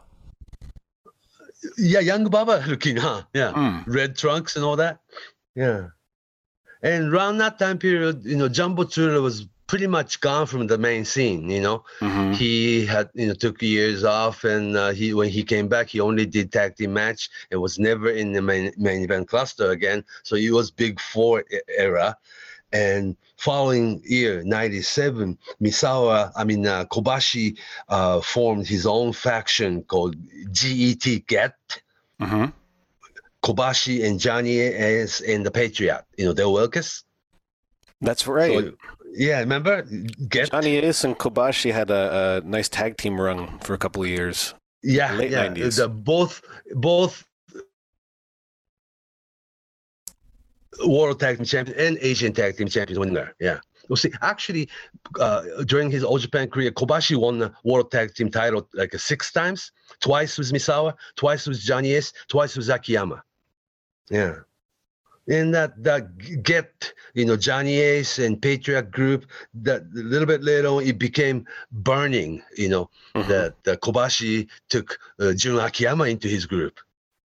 Yeah, young Baba looking, huh? Yeah. Mm. red trunks and all that. Yeah. And around that time period, you know, Jumbo Tsuruta was pretty much gone from the main scene. You know, Mhm. he had you know took years off, and uh, he when he came back, he only did tag team match. It was never in the main main event cluster again. So it was Big Four era. And following year, 97, Misawa, I mean, uh, Kobashi uh, formed his own faction called GET Get. Mhm. Kobashi and Johnny Ace and the Patriot. You know, Del Wilkes. That's right. So, yeah, remember? Get Johnny Ace and Kobashi had a, a nice tag team run for a couple of years. yeah, late yeah. 90s. The both both World Tag Team Champion and Asian Tag Team Champions winner. Yeah. Well, see, actually, uh, during his All Japan career, Kobashi won the World Tag Team title like six times. Twice with Misawa, twice with Johnny Ace, twice with Akiyama. Yeah. And that that get you know Johnny Ace and Patriot Group that a little bit later on, it became burning. You know Mhm. that Kobashi took uh, Jun Akiyama into his group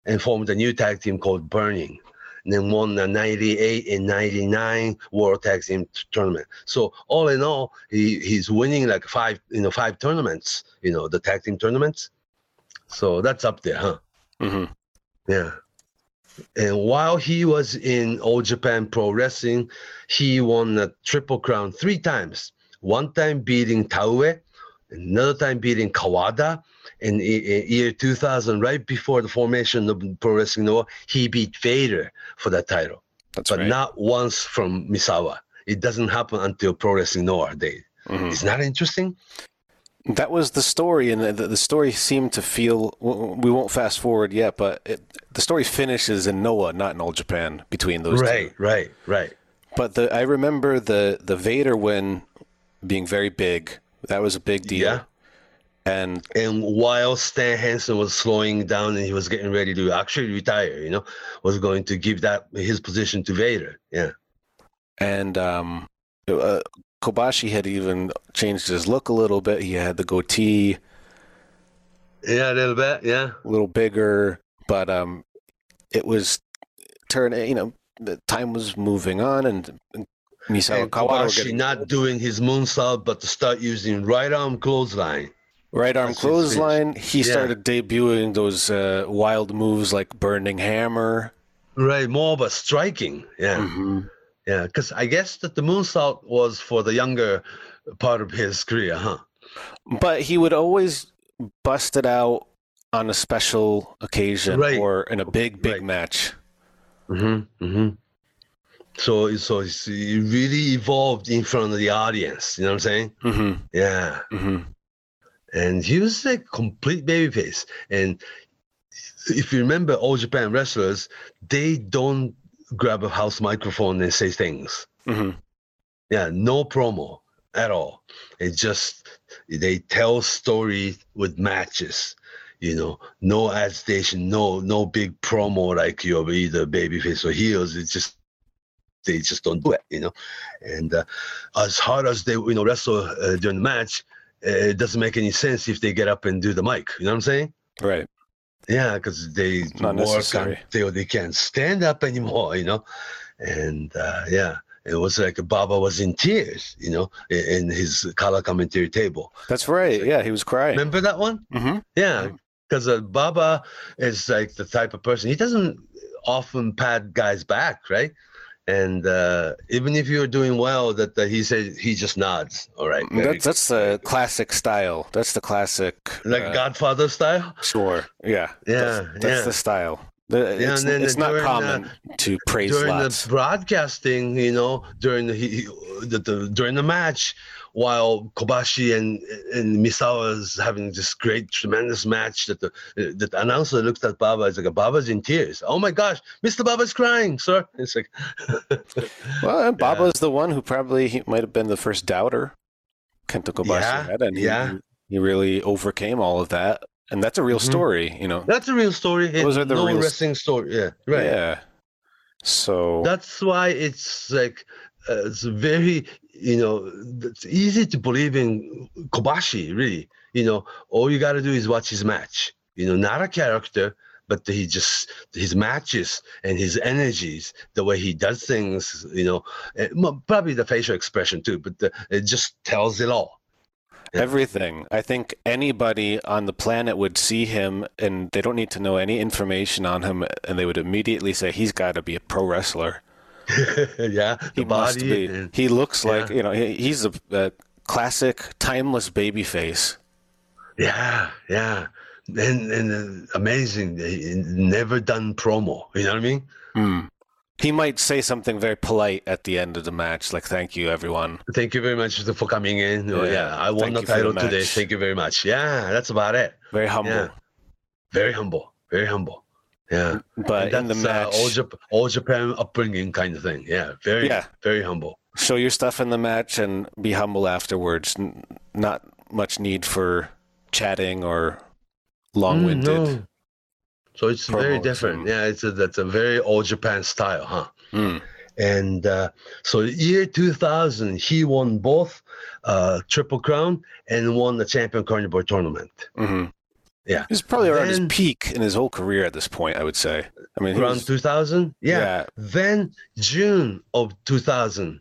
and formed a new tag team called Burning. And then won the 98 and 99 World Tag Team Tournament. So all in all, he, he's winning like five, you know, five tournaments, you know, the tag team tournaments. So that's up there, huh? Mhm. Yeah. And while he was in All Japan Pro Wrestling, he won the Triple Crown three times. One time beating Taue, another time beating Kawada. In, i- i- year 2000, right before the formation of Pro Wrestling Noah, he beat Vader for that title, That's but right. not once from Misawa. It doesn't happen until Pro Wrestling Noah day. Mhm. Isn't that interesting? That was the story, and the, the story seemed to feel. We won't fast forward yet, but it, the story finishes in Noah, not in All Japan, between those Right, two. right, right. Right. But the I remember the the Vader win being very big. That was a big deal. Yeah. And and while Stan Hansen was slowing down and he was getting ready to actually retire, you know, was going to give that his position to Vader. Yeah. and um, uh, Kobashi had even changed his look a little bit. He had the goatee Yeah, a little bit. Yeah. a little bigger, but um, it was turn. You know, the time was moving on, and, and Misawa And Kawada were Kobashi getting not doing his moonsault, but to start using right arm clothesline. right arm That's clothesline. He Yeah. started debuting those uh, wild moves like burning hammer. Right, more of a striking. Yeah, Mhm. Yeah. Because I guess that the moonsault was for the younger part of his career, huh? But he would always bust it out on a special occasion Right. or in a big, big Right. match. Mm-hmm. Mm-hmm. So, so it really evolved in front of the audience. You know what I'm saying? Mm-hmm. Yeah. Mm-hmm. and he was a complete babyface. And if you remember, all Japan wrestlers, they don't grab a house microphone and say things. hmm Yeah, no promo at all. It just they tell story with matches. You know, no agitation, no no big promo like you're either babyface or heels. It's just they just don't do it. You know, and uh, as hard as they you know wrestle uh, during the match, uh, it doesn't make any sense if they get up and do the mic. You know what I'm saying? Right. Yeah, because they Not work until they can't stand up anymore, you know. And uh, yeah, it was like Baba was in tears, you know, in, in his color commentary table. That's right. Yeah, he was crying. Remember that one? hmm Yeah, because uh, Baba is like the type of person he doesn't often pat guys back, right? And uh, even if you're doing well, that uh, he said he just nods. All right, very That's that's the classic style. That's the classic. like uh, Godfather style. Sure. Yeah. Yeah, That's, that's yeah. the style. The- Yeah, it's then it's not during, uh, common to praise during lots. the broadcasting, you know, during the, he, he- the, the during the match, while Kobashi and and Misawa is having this great, tremendous match, that the that the announcer looks at Baba, it's like Baba's in tears. Oh my gosh, Mr. Baba's crying, sir. It's like, Well, and Baba's the one who probably he might have been the first doubter Kenta Kobashi Yeah, had, and he, yeah. he really overcame all of that, and that's a real Mhm. story, you know. that's a real story. Those are the no real- wrestling story. Yeah, right. Yeah. So That's why it's like uh, it's very you know it's easy to believe in Kobashi. Really, you know, all you got to do is watch his match. You know, not a character, but he just his matches and his energies, the way he does things. You know, eh, mo- probably the facial expression too, but the, it just tells it all. Yeah. everything. I think anybody on the planet would see him, and they don't need to know any information on him, and they would immediately say he's got to be a pro wrestler. yeah, He must be. and- He looks like you know he, he's a, a classic, timeless baby face. Yeah, yeah, and and uh, amazing. He never done promo. You know what I mean? Hmm. He might say something very polite at the end of the match, like "Thank you, everyone." Thank you very much for coming in. Oh, Yeah, yeah, I won the for the title today. Thank you very much. Yeah, that's about it. Very humble. Yeah. Very humble. Very humble. Yeah. But in the That's, uh, all, Jap- all Japan upbringing kind of thing. Yeah. Very, Yeah. very humble. show your stuff in the match and be humble afterwards. N- not much need for chatting or long-winded. Mm, no. So it's very different. and- Yeah, it's a, that's a very old Japan style, huh? Hmm. And uh, so year 2000, he won both uh, Triple Crown and won the Champion Carnival tournament. hmm Yeah. He's probably around Then- his peak in his whole career at this point. I would say. I mean, he Around was- 2000? Yeah. yeah. Then June of 2000,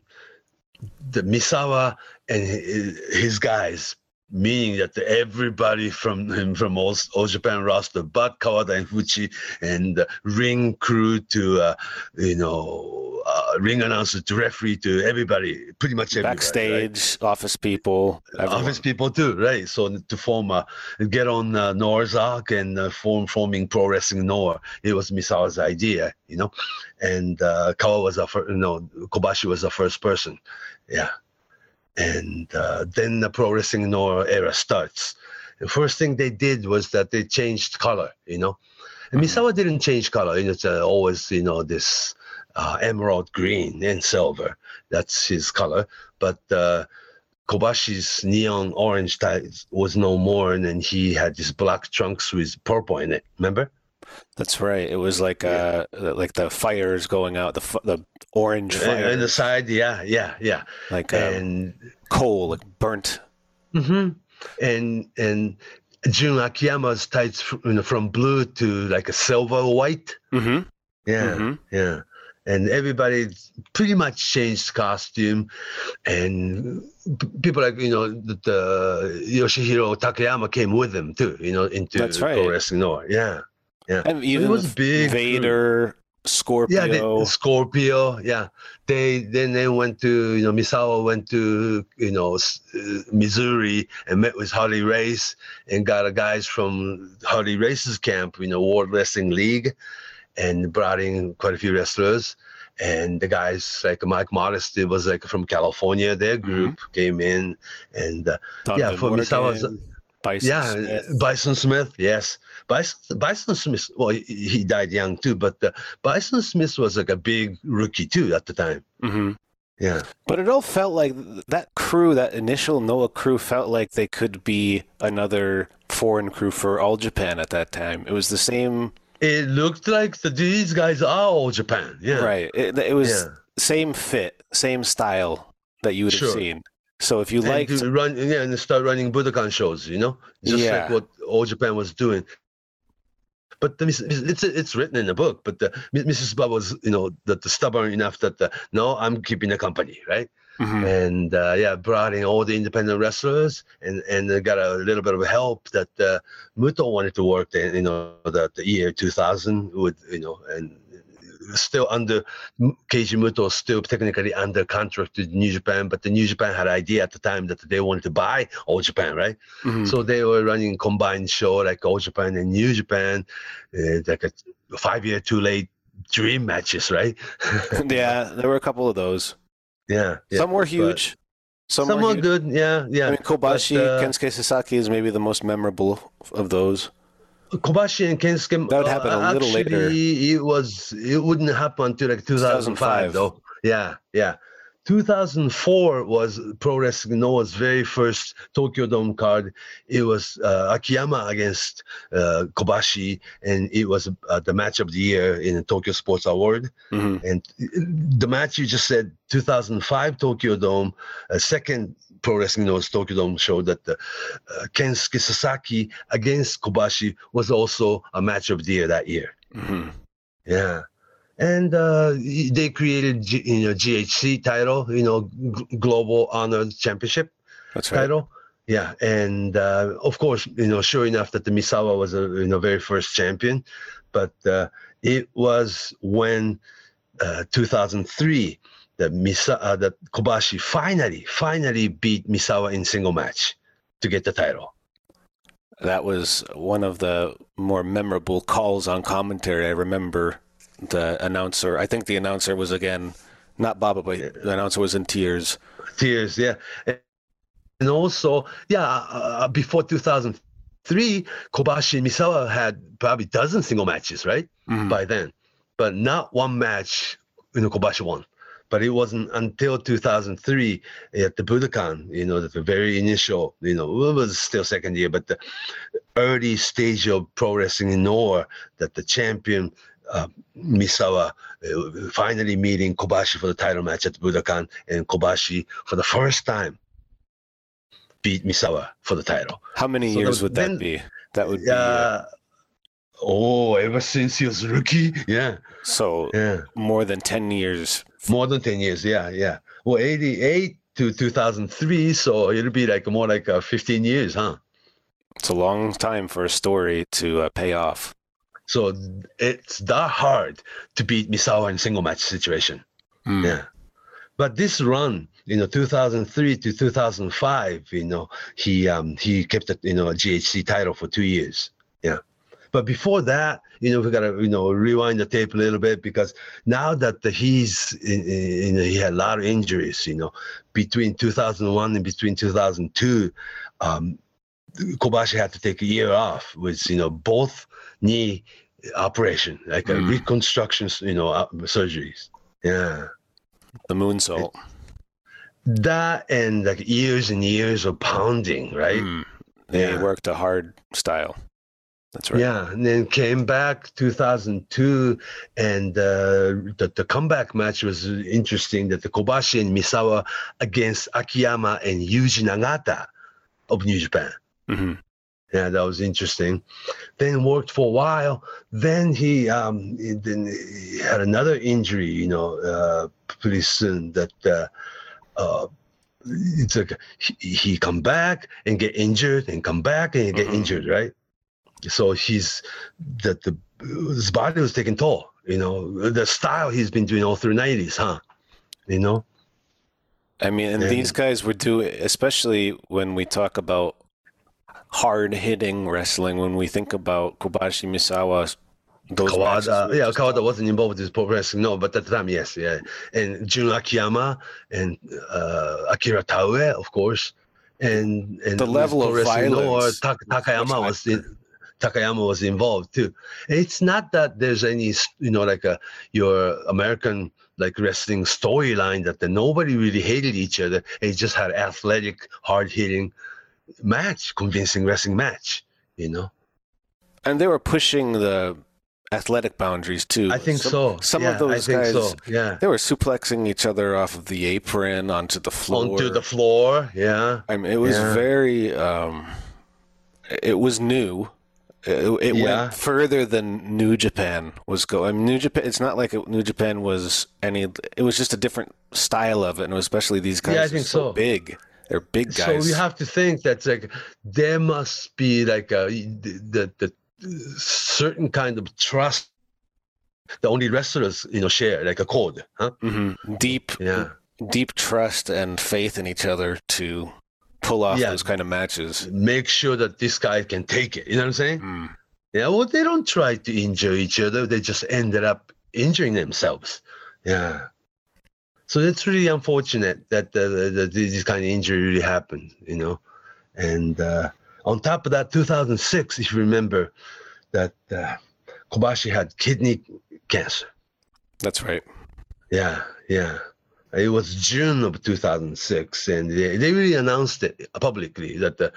the Misawa and his, his guys, meaning that everybody from him from all, all Japan roster, but Kawada and Fuchi and the ring crew to uh, you know uh, ring announcer to referee to everybody, pretty much everybody. right? backstage, office people, everyone. Office people too, right? So to form a get on uh, Noah's Ark and uh, form forming pro wrestling Noah, it was Misawa's idea, you know, and uh, Kawa was first, you know, Kobashi was the first person, yeah, and uh, then the pro wrestling era starts. The first thing they did was that they changed color, you know, and Mhm. Misawa didn't change color. You know, it's uh, always you know this uh, emerald green and silver. That's his color, but. Uh, Kobashi's neon orange tie was no more, and then he had this black trunks with purple in it. Remember? That's right. It was like Yeah. uh, like the fires going out, the f- the orange fire, and the side, yeah, yeah, yeah, like um, and coal, like burnt. mhm. and and Jun Akiyama's tights, fr- you know, from blue to like a silver white. Mm-hmm. Yeah, Mhm. yeah. And everybody pretty much changed costume, and p- people like you know the, the Yoshihiro Takayama came with them too. You know into That's pro right. wrestling. Yeah. And even was big, Vader, Scorpio. Yeah, they, Scorpio. Yeah, they then they went to you know Misawa went to you know uh, Missouri and met with Harley Race and got a guys from Harley Race's camp, you know, World Wrestling League, and brought in quite a few wrestlers. And the guys like Mike Modest was like from California. Their group came in, and uh, yeah, for Misawa's- Bison yeah, Smith. Bison Smith. Yes, Bison, Bison Smith. Well, he, he died young too, but uh, Bison Smith was like a big rookie too at the time. Mhm. Yeah, But it all felt like that crew, that initial Noah crew, felt like they could be another foreign crew for all Japan at that time. It was the same, it looked like the, these guys are all Japan. Yeah, right? It, it was Yeah. same fit, same style that you would have seen. So if you like to run, yeah, and start running Budokan shows, you know, just Yeah. like what all Japan was doing. But the, it's it's written in the book. But the, Mrs. Baba was, you know, that stubborn enough that the, no, I'm keeping the company, right? Mhm. and uh, yeah, brought in all the independent wrestlers, and and they got a little bit of help that uh, Muto wanted to work. The, you know, the, the year 2000 with you know, and still under Keiji Muto, still technically under contract to New Japan, but the New Japan had an idea at the time that they wanted to buy All Japan, right? Mhm. So they were running combined show like All Japan and New Japan, uh, like a five year too late dream matches, right? yeah, there were a couple of those. yeah, yeah. Some were huge. Some, Some were were good, yeah, yeah. I mean, Kobashi, but, uh, Kensuke Sasaki is maybe the most memorable of those. Kobashi and Kensuke. That would happen a little actually, later. It was. It wouldn't happen until like 2005, 2005. though. Yeah, yeah. 2004 was Pro Wrestling Noah's very first Tokyo Dome card. It was uh, Akiyama against uh, Kobashi, and it was uh, the match of the year in the Tokyo Sports Award. hmm And the match you just said, 2005 Tokyo Dome, a second Pro Wrestling Noah's Tokyo Dome showed that uh, Kensuke Sasaki against Kobashi was also a match of the year that year. hmm Yeah. And uh, they created, G, you know, GHC title, you know, G- Global Honor Championship That's right. title. Yeah, and uh, of course, you know, sure enough that the Misawa was a you know very first champion, but uh, it was when uh, 2003 that Misa uh, that Kobashi finally finally beat Misawa in single match to get the title. That was one of the more memorable calls on commentary. I remember the announcer. I think the announcer was again not Baba, but the announcer was in tears. Tears, yeah, and also yeah, uh, before 2003, Kobashi and Misawa had probably dozen single matches, right? Mhm. by then, but not one match, you know, Kobashi won. But it wasn't until 2003 at the Budokan, you know, the very initial, you know, it was still second year, but the early stage of pro wrestling in Noah that the champion uh, Misawa uh, finally meeting Kobashi for the title match at the Budokan, and Kobashi for the first time beat Misawa for the title. How many So years the- would that then- be? That would be uh, Uh, oh, ever since he was rookie, yeah. so Yeah, more than ten years. More than 10 years. Yeah, yeah. Well, 88 to 2003, so it'll be like more like uh, 15 years, huh? It's a long time for a story to uh, pay off. So it's that hard to beat Misawa in single match situation. Mm. Yeah. But this run, you know, 2003 to 2005, you know, he um he kept you know a GHC title for two years. Yeah. But before that, you know, we gotta you know rewind the tape a little bit because now that the, he's in, in, you know, he had a lot of injuries, you know, between 2001 and between 2002, um, Kobashi had to take a year off with you know both knee operation, like a Mm. reconstructions, you know, uh, surgeries. Yeah The moon moonsault. that and like years and years of pounding, right? Mm. They Yeah. worked a hard style. That's right. Yeah, and then came back 2002, and uh, the, the comeback match was interesting. That the Kobashi and Misawa against Akiyama and Yuji Nagata of New Japan. hmm Yeah, that was interesting. Then worked for a while. Then he um he, then he had another injury. You know, uh, pretty soon that uh, uh, it's like he, he come back and get injured and come back and get Mhm. injured, right? So he's that the his body was taking toll. You know, the style he's been doing all through '90s, huh? You know, I mean, and And- these guys would do, especially when we talk about hard hitting wrestling, when we think about Kobashi Misawa, those Kawada, yeah, Kawada wasn't involved with this pro wrestling, no, but at the time, yes, yeah. And Jun Akiyama and uh, Akira Taue, of course, and and The level of or violence was Takayama was in, Takayama was involved too. It's not that there's any, you know, like a your American like wrestling storyline that the, nobody really hated each other. It just had athletic, hard hitting match, convincing wrestling match. You know, And they were pushing the athletic boundaries too. I think Some- so. Some yeah, of those guys, so. Yeah. they were suplexing each other off of the apron onto the floor. onto the floor. Yeah, I mean, it was Yeah. very. Um, it was new. It, it Yeah. went further than New Japan was going. I mean, New Japan. It's not like New Japan was any. It was just a different style of it, and especially these guys. Yeah, I are think so, so. big. They're big guys. so you have to think that's like there must be like a the, the, the certain kind of trust the only wrestlers you know share like a code, huh? hmm Deep, Yeah, deep trust and faith in each other to pull off Yeah. those kind of matches. make sure that this guy can take it. You know what I'm saying? Mm. Yeah, well, they don't try to injure each other. They just ended up injuring themselves. Yeah. So it's really unfortunate that the, the, the, this kind of injury really happened, you know. And uh, on top of that, 2006, if you remember, that uh, Kobashi had kidney cancer. That's right. Yeah, yeah. It was June of 2006, and they, they really announced it publicly that uh,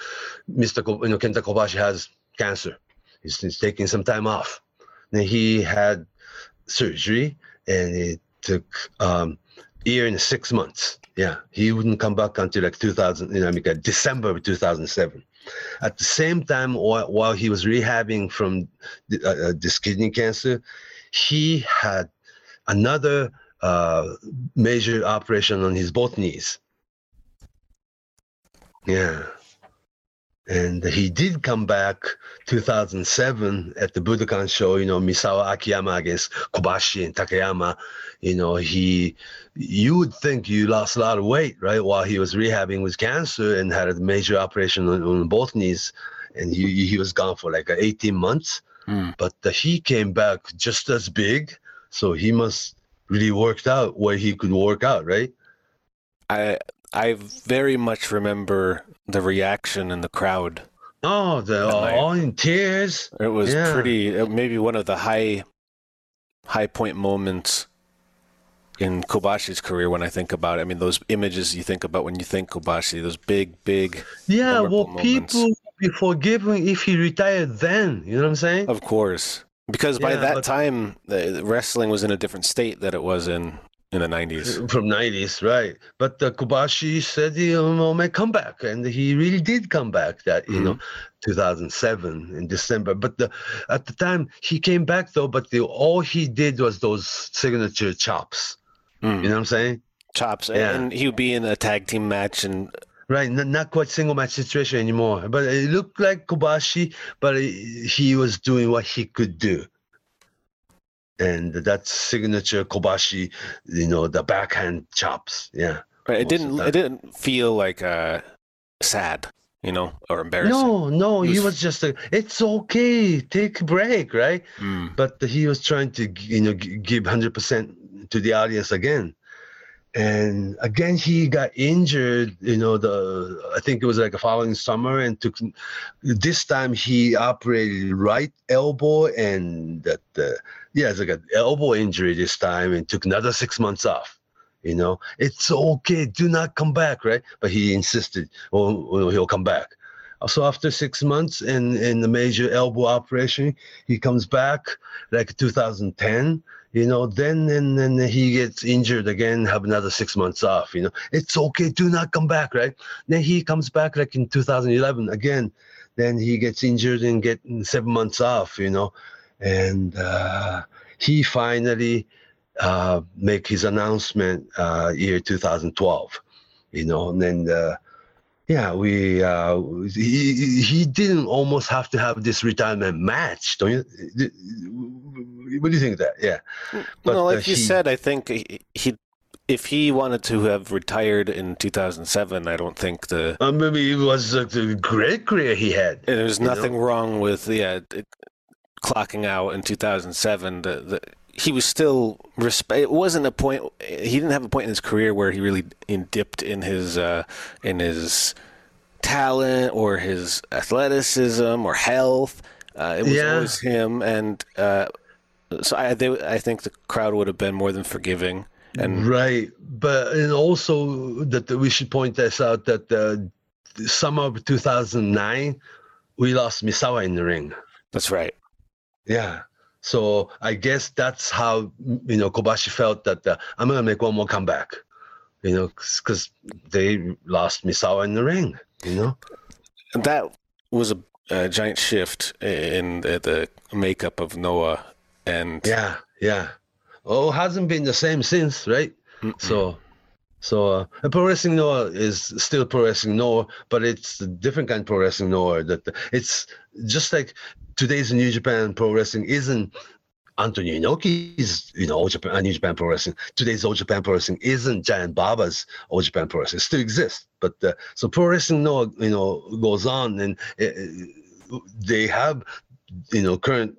Mr. Ko, you know, Kenta Kobashi has cancer. He's, he's taking some time off. Then he had surgery, and it took um, year and six months. Yeah, he wouldn't come back until like 2000, you know, I mean, December of 2007. At the same time, while, while he was rehabbing from the, uh, uh, this kidney cancer, he had another uh, major operation on his both knees. Yeah. And he did come back 2007 at the Budokan show, you know, Misawa Akiyama against Kobashi and Takayama. You know, he, you would think you lost a lot of weight, right? While he was rehabbing with cancer and had a major operation on, on both knees. And he, he was gone for like 18 months. Mm. But uh, he came back just as big. So he must really worked out where he could work out, right? I I very much remember the reaction in the crowd. Oh, they're all in tears. It was Yeah. pretty, uh, maybe one of the high, high point moments in Kobashi's career. When I think about it, I mean, those images you think about when you think Kobashi, those big, big, Yeah, well, moments. people would be forgiving if he retired then. You know what I'm saying? of course, because by Yeah, that but- time, the, wrestling was in a different state that it was in in the nineties. From 90s, right? But uh, Kobashi said he may come back, and he really did come back. That you know, 2007 in December. But the, at the time he came back though, but the, all he did was those signature chops. Mm. You know what I'm saying? Chops, Yeah. and he would be in a tag team match, and Right, not, not quite single match situation anymore. But it looked like Kobashi, but he was doing what he could do. And that signature Kobashi, you know, the backhand chops. Yeah. right, it didn't it didn't feel like uh, sad, you know, or embarrassing. No, no, He he was- was just like, it's okay, take a break, right? Mm. But he was trying to, you know, give 100% to the audience again. And again, he got injured, you know, the, I think it was like the following summer and took, this time he operated right elbow and that, uh, yeah, it's like an elbow injury this time and took another six months off. You know, it's okay, do not come back, right? But he insisted, oh, oh, he'll come back. So after six months in, in the major elbow operation, he comes back like 2010 you know then and then he gets injured again have another six months off you know. It's okay do not come back right? Then he comes back like in 2011 again. Then he gets injured and get seven months off you know. And uh, he finally uh, make his announcement uh, year 2012 you know. And then uh, yeah we uh, he, he didn't almost have to have this retirement match don't you what do you think of that yeah but, no, uh, like you he- said, I think he, he, if he wanted to have retired in 2007, I don't think the uh, maybe it was a a great career he had there's you know? nothing wrong with yeah clocking out in 2007. The, the he was still respect. It wasn't a point. He didn't have a point in his career where he really in, dipped in his uh, in his talent or his athleticism or health. Uh, it was Yeah. always him, and uh, so I they, I think the crowd would have been more than forgiving. And right but and also that we should point this out that the summer of 2009 we lost misawa in the ring that's right. Yeah. So I guess that's how you know Kobashi felt that uh, I'm gonna make one more comeback, you know, because they lost Misawa in the ring, you know. And that was a, a giant shift in the, the makeup of Noah. And Yeah, yeah. Oh, hasn't been the same since, right? Mm-mm. So, so uh, and pro wrestling Noah is still pro wrestling Noah, but it's a different kind of pro wrestling Noah. That it's just like today's New Japan pro wrestling isn't Antonio Inoki's, you know, All Japan, New Japan Pro Wrestling. Today's All Japan Pro Wrestling isn't Giant Baba's All Japan Pro Wrestling. It still exists, but uh, so Pro Wrestling, Noah, you know, goes on, and uh, they have, you know, current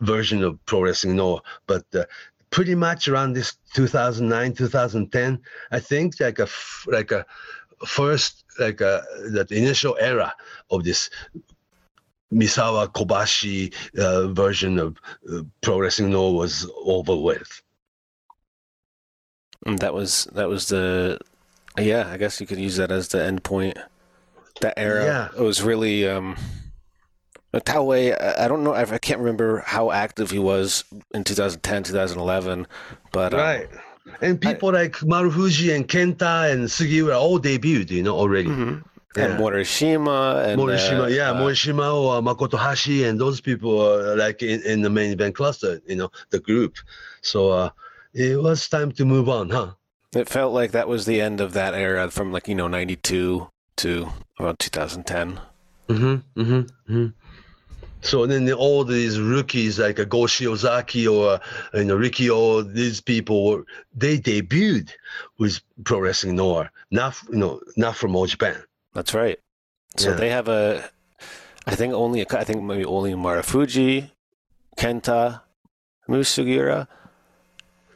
version of Pro Wrestling, Noah, but uh, pretty much around this 2009, 2010, I think, like a like a first like a that initial era of this Misawa Kobashi uh, version of uh, pro wrestling Noah was over with. And that was that was the yeah, I guess you could use that as the end point. That era Yeah. it was really um Taue, I I don't know, I I can't remember how active he was in 2010, 2011, but um, right. And people like Marufuji and Kenta and Sugiura all debuted, you know, already. mhm. Yeah. and Morishima and Morishima, uh, yeah, uh, Morishima or Makoto Hashi, and those people are like in, in the main event cluster, you know, the group. So uh, it was time to move on, huh? It felt like that was the end of that era from like, you know, 92 to about 2010. Mm-hmm, mm-hmm, mm-hmm. So then the- all these rookies like a Go Shiozaki or uh, you know Rikio, these people were they debuted with Pro Wrestling Noah, not you know not from All Japan. That's right. So Yeah. they have a, I think only, I think maybe only Marufuji, Kenta, Musugira.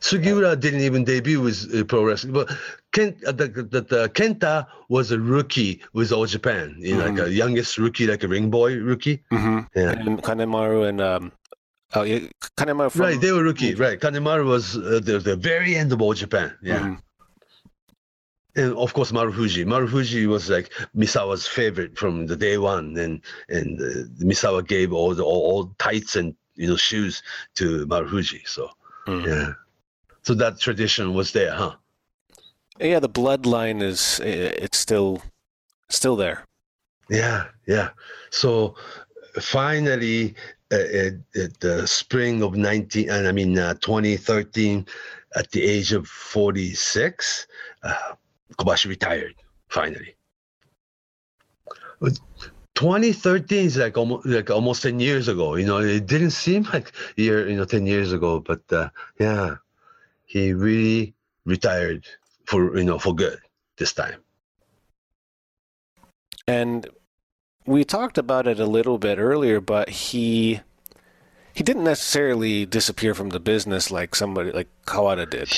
Sugiura didn't even debut with uh, Pro Wrestling, but Ken, uh, the, the, the Kenta was a rookie with All Japan, you know, like a youngest rookie, like a ring boy rookie. Mm-hmm. Yeah. And Kanemaru and, um, oh, yeah, Kanemaru from. right, they were rookie. Right, Kanemaru was uh, the the very end of All Japan. Yeah. Mhm. And of course Marufuji. Marufuji was like Misawa's favorite from the day one, and and uh, Misawa gave all the all, all tights and you know shoes to Marufuji. So Mm. yeah, so that tradition was there, huh? Yeah, the bloodline is, it's still, still there. Yeah, yeah. So finally, uh, at, at the spring of 19, and I mean uh, 2013, at the age of 46, uh, Kobashi retired. Finally. 2013 is like almost like almost 10 years ago. You know, it didn't seem like year, you know, 10 years ago, but uh, yeah, he really retired for you know for good this time. And we talked about it a little bit earlier, but he he didn't necessarily disappear from the business like somebody like Kawada did.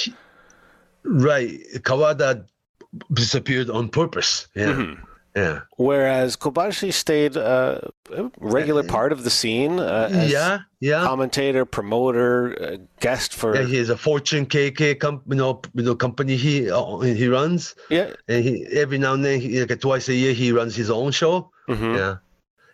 Right. Kawada disappeared on purpose. Yeah. Mhm. Yeah. Whereas Kobashi stayed uh, a regular part of the scene, uh, as yeah. Yeah. commentator, promoter, uh, guest for yeah, he has a Fortune KK com- you know, you know, company he uh, he runs, yeah. and he every now and then, he, like twice a year, he runs his own show. mhm. Yeah.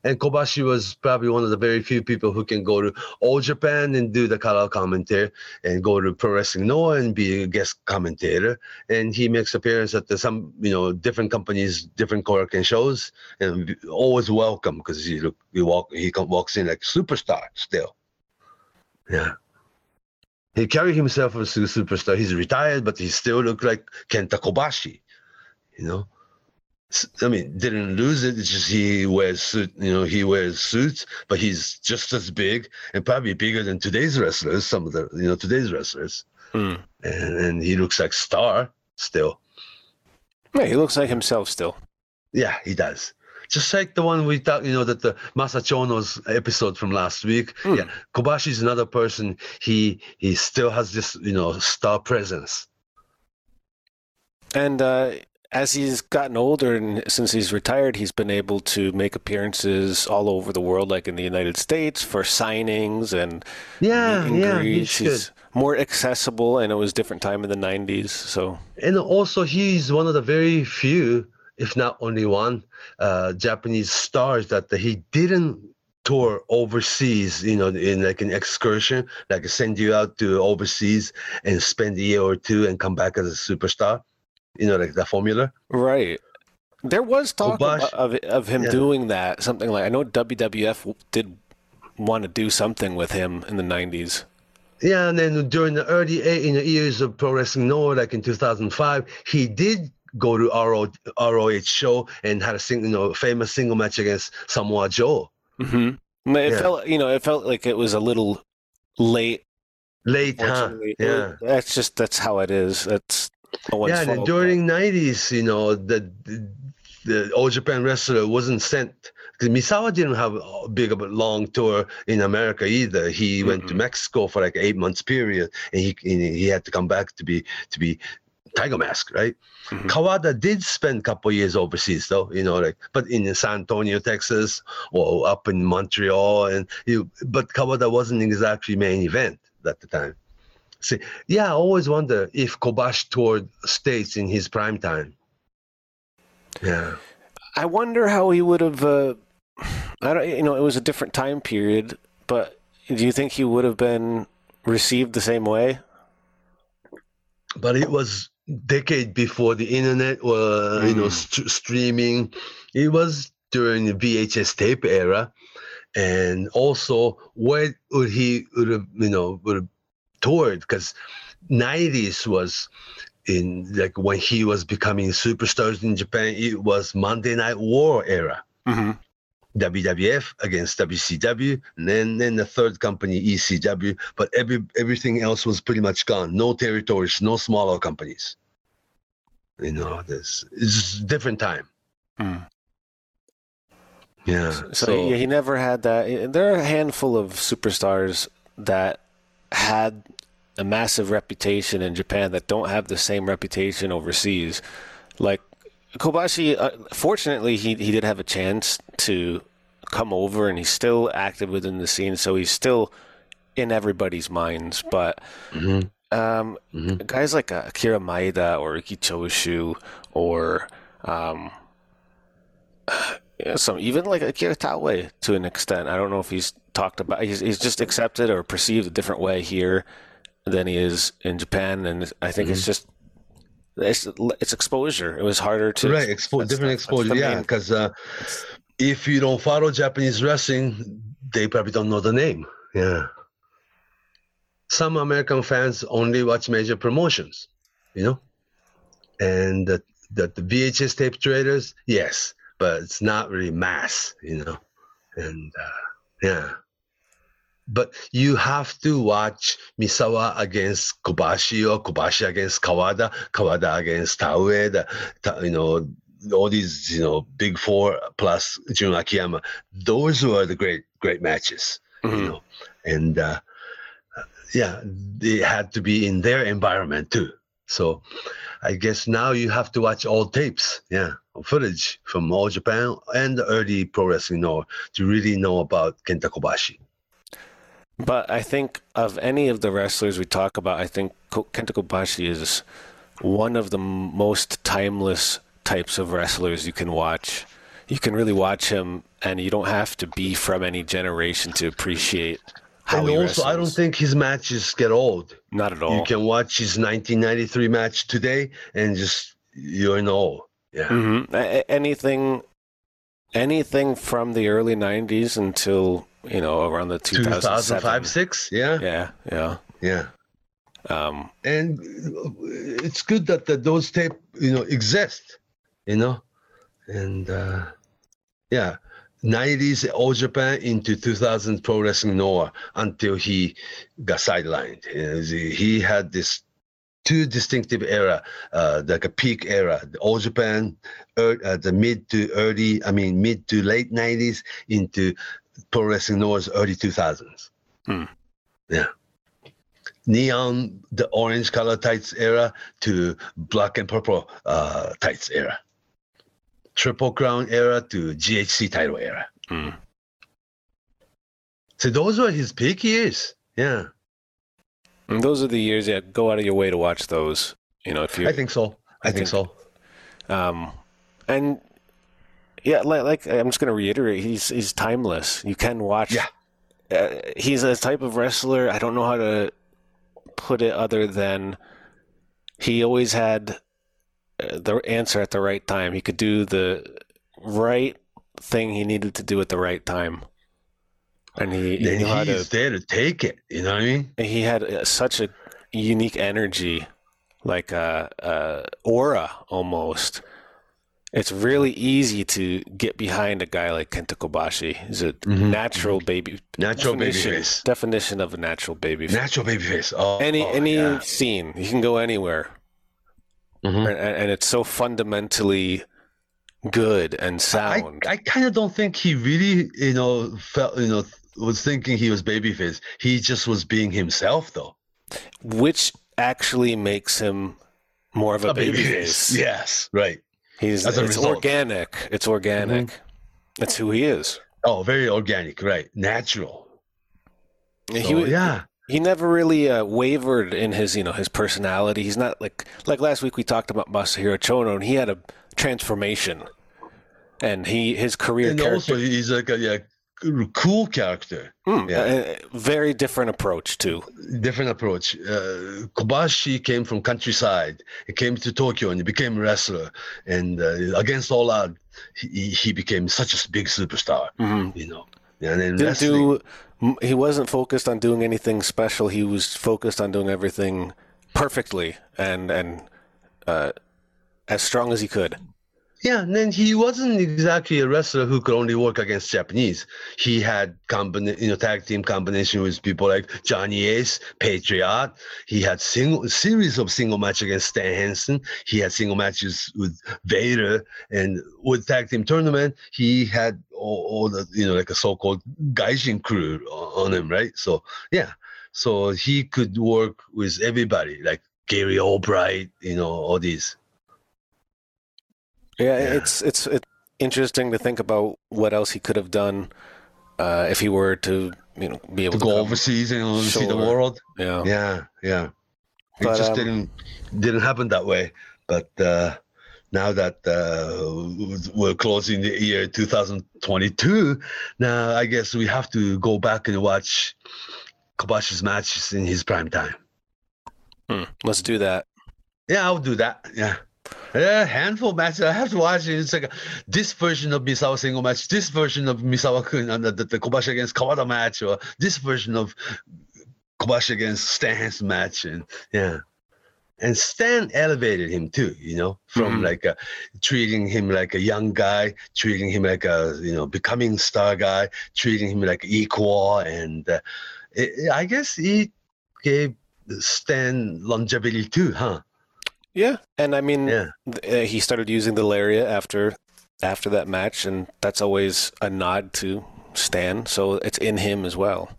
And Kobashi was probably one of the very few people who can go to All Japan and do the color commentary and go to Pro Wrestling Noah and be a guest commentator. And he makes appearance at the, some, you know, different companies, different Korakuen shows and always welcome because he look, he walk, he walks in like superstar still. Yeah. He carried himself as a superstar. He's retired, but he still look like Kenta Kobashi, you know. S- I mean, didn't lose it. It's just he wears suit, you know, he wears suits, but he's just as big and probably bigger than today's wrestlers. Some of the, you know, today's wrestlers, Mm. and, and he looks like star still. Yeah, he looks like himself still. Yeah, he does. Just like the one we thought, you know, that the Masa Chono's episode from last week. Hmm. Yeah, Kobashi is another person. He he still has this, you know, star presence. And uh, as he's gotten older and since he's retired, he's been able to make appearances all over the world, like in the United States, for signings and Yeah, and yeah, greets. he's good. More accessible, and it was different time in the '90s. So and also he's one of the very few, if not only one, uh, Japanese stars that he didn't tour overseas. You know, in like an excursion, like send you out to overseas and spend a year or two and come back as a superstar. You know, like the formula. right. There was talk Kobashi- of of him Yeah. doing that, something like I know WWF did want to do something with him in the '90s. Yeah, and then during the early eight in the years of Pro Wrestling Noah, like in 2005, he did go to RO, ROH show and had a sing, you know, famous single match against Samoa Joe. Mm-hmm. It Yeah. felt, you know, it felt like it was a little late Late, huh? Yeah. that's just that's how it is. That's no yeah, and during '90s, you know, the the, the All Japan wrestler wasn't sent. Because Misawa didn't have a big of a long tour in America either. He went to Mhm. Mexico for like eight months period, and he and he had to come back to be to be Tiger Mask, right? Mhm. Kawada did spend a couple years overseas though, you know, like but in San Antonio, Texas, or up in Montreal, and you. But Kawada wasn't exactly main event at the time. See, yeah, I always wonder if Kobashi toured states in his prime time. Yeah, I wonder how he would have. Uh, I don't. You know, it was a different time period, but do you think he would have been received the same way? but it was decade before the internet or you know Mm. st- streaming. It was during the VHS tape era, and also where would he would have you know would have toured because '90s was in like when he was becoming superstars in Japan. It was Monday Night War era. Mm-hmm. WWF against WCW, and then then the third company ECW. But every everything else was pretty much gone. No territories, no smaller companies. You know, this it's different time. Hmm. Yeah. So, yeah, he never had that. There are a handful of superstars that had a massive reputation in Japan that don't have the same reputation overseas. Like Kobashi, uh, fortunately, he he did have a chance to come over, and he's still active within the scene, so he's still in everybody's minds. But Mhm, um, mhm. guys like uh, Akira Maeda or Riki Choshu or um, some even like Akira Taue to an extent. I don't know if he's talked about. He's he's just accepted or perceived a different way here than he is in Japan, and I think it's just it's it's exposure. It was harder to right, expo- different exposure. Yeah, because uh, if you don't follow Japanese wrestling, they probably don't know the name. Yeah. Some American fans only watch major promotions, you know, and that the, the VHS tape traders, yes, but it's not really mass, you know, and uh, yeah. But you have to watch Misawa against Kobashi or Kobashi against Kawada, Kawada against Taue, the, Ta- you know, all these, you know, big four plus Jun Akiyama. Those were the great, great matches, you Mhm. know, and uh, yeah, they had to be in their environment too. So I guess now you have to watch all tapes, yeah, footage from all Japan and the early Pro Wrestling Noah to really know about Kenta Kobashi. But I think of any of the wrestlers we talk about, I think Kenta Kobashi is one of the most timeless types of wrestlers you can watch. You can really watch him, and you don't have to be from any generation to appreciate and also, I don't think his matches get old. Not at all. You can watch his 1993 match today and just you're in awe. Yeah. hmm anything, anything from the early '90s until you know around the 2005, 2005, six. Yeah. Yeah, yeah. Yeah. Um, And it's good that, that those tape, you know, exist, you know, and uh, yeah, 90s All Japan into 2000 Pro Wrestling Noah until he got sidelined. He had this two distinctive era, uh, like a peak era, the All Japan, uh, the mid to early, I mean mid to late 90s into Pro Wrestling Noah's early 2000s. Hmm. Yeah neon, the orange color tights era to black and purple uh, tights era. Triple Crown era to GHC title era. mm. So those were his peak years. Yeah, And those are the years. Yeah, go out of your way to watch those. You know, if you I think so. I, I think, think- so. Um, and yeah, like, like I'm just going to reiterate, he's he's timeless. You can watch. Yeah. Uh, he's a type of wrestler. I don't know how to put it other than he always had the answer at the right time. He could do the right thing he needed to do at the right time, and he, he knew how to there to take it. You know what I mean? he had uh, such a unique energy, like a, a aura almost, it's really easy to get behind a guy like Kenta Kobashi. He's a Mhm. natural baby. Natural definition, babyface. Definition of a natural baby. Face. Natural babyface. Oh, any oh, any yeah. scene, he can go anywhere, Mhm. and, and it's so fundamentally good and sound. I kind of don't think he really, you know, felt, you know, was thinking he was babyface. He just was being himself, though. which actually makes him more of a, baby face. Yes, right. He's As a it's result. organic. It's organic. That's who he is. Oh, very organic, right? Natural. he So, wa- yeah. He never really uh, wavered in his you know his personality. He's not like like last week we talked about Masahiro Chono and he had a transformation, and he his career And character also, he's like a yeah, cool character. Hmm, yeah. very different approach too. different approach. Uh, Kobashi came from countryside. He came to Tokyo and he became a wrestler. And uh, against all odds, he, he became such a big superstar. Mhm. You know, and then Didn't wrestling. do he wasn't focused on doing anything special. He was focused on doing everything perfectly and and uh, as strong as he could. Yeah, and then he wasn't exactly a wrestler who could only work against Japanese. He had combina- you know, tag team combination with people like Johnny Ace, Patriot. He had single series of single match against Stan Hansen. He had single matches with Vader, and with tag team tournament, he had all, all the you know like a so-called Gaijin crew on him, right? So yeah, so he could work with everybody like Gary Albright, you know, all these. Yeah, Yeah. it's it's it's interesting to think about what else he could have done uh, if he were to you know be able To to, go overseas and see the world. Yeah. Yeah, yeah. It But, just um, didn't didn't happen that way. But uh, now that uh, we're closing the year 2022, now I guess we have to go back and watch Kobashi's matches in his prime time. Hmm, Let's do that. Yeah, I'll do that. Yeah. Yeah, handful of matches. I have to watch it. It's like this version of Misawa single match, this version of Misawa Kun, and the, the, the Kobashi against Kawada match, or this version of Kobashi against Stan Hansen match, and yeah. And Stan elevated him too, you know, from Mhm. like a, treating him like a young guy, treating him like a you know becoming star guy, treating him like equal, and uh, it, I guess he gave Stan longevity too, huh? Yeah, and I mean, Yeah. th- uh, he started using the lariat after after that match, and that's always a nod to Stan. So it's in him as well.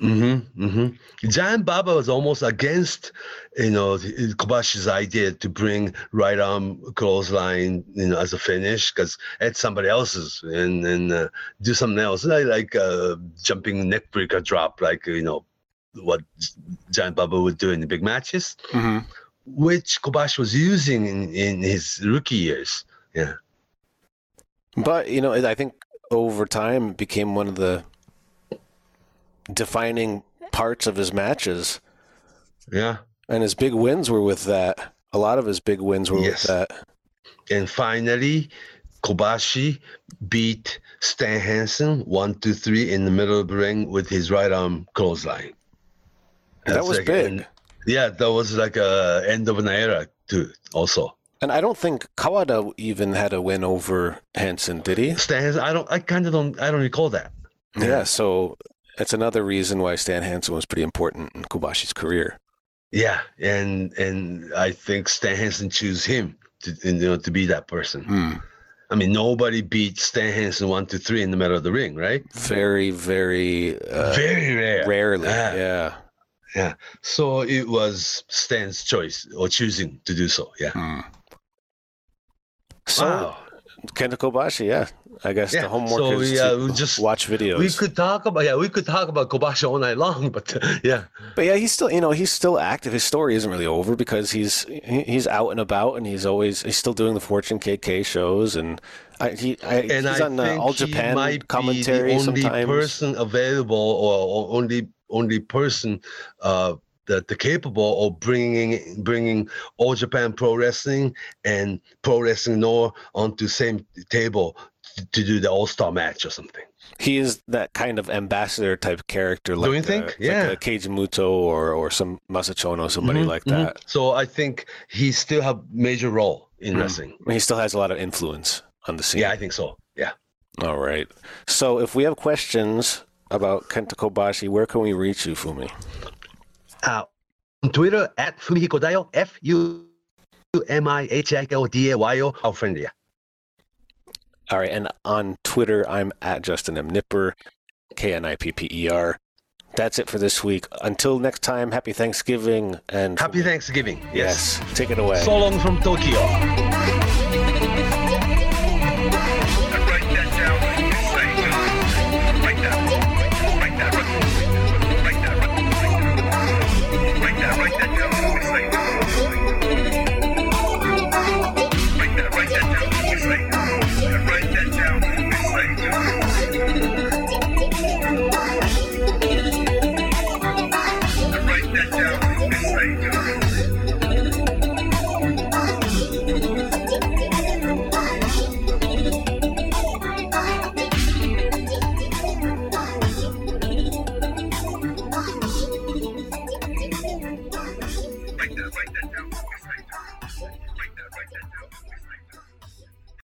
Mm-hmm. Mm-hmm. Giant Baba was almost against, you know, Kobashi's idea to bring right arm clothesline, you know, as a finish because it's somebody else's and and uh, do something else like like uh, jumping neckbreaker drop, like you know, what Giant Baba would do in the big matches, Mm-hmm. which Kobashi was using in in his rookie years. Yeah. But you know, I think over time it became one of the defining parts of his matches, Yeah. and his big wins were with that. A lot of his big wins were Yes. with that. And finally, Kobashi beat Stan Hansen one, two, three in the middle of the ring with his right arm clothesline. And that was like big. an- yeah, that was like a end of an era too. Also, And I don't think Kawada even had a win over Hansen, did he? Stan I don't, I kind of don't, I don't recall that. Yeah, so it's another reason why Stan Hansen was pretty important in Kobashi's career. Yeah, and and I think Stan Hansen chose him to you know to be that person. Hmm. I mean, nobody beat Stan Hansen one, two, three in the middle of the ring, right? Very, very uh, Very rare. rarely. Yeah. Yeah. Yeah. So it was Stan's choice or choosing to do so. Yeah. Hmm. So wow. Kenta Kobashi, yeah. I guess Yeah, the homework so is we, uh, to just- watch videos. We could talk about yeah, we could talk about Kobashi all night long, but yeah, But yeah, he's still, you know, he's still active. His story isn't really over because he's he's out and about, and he's always he's still doing the Fortune KK shows, and I, he I, and he's I on uh, All he Japan might commentary be the only sometimes. person available or, or only only person uh, that the capable of bringing bringing all Japan Pro Wrestling and Pro Wrestling Noah onto same table to, to do the All Star match or something. he is that kind of ambassador type character. Like do you think? like Yeah. a Keiji Muto or or some Masa Chono, somebody Mhm, like mhm. that. So I think he still have major role in Mm. wrestling. He still has a lot of influence on the scene. Yeah, I think so. Yeah. All right. So if we have questions about Kenta Kobashi, where can we reach you, Fumi? Uh, on Twitter at Fumihiko Dayo, F U M I H I K O D A Y O. Our friend, yeah. All right, and on Twitter, I'm at Justin M. Knipper, K N I P P E R. That's it for this week. Until next time, happy Thanksgiving and Happy Thanksgiving. Yes. yes, take it away. So long from Tokyo.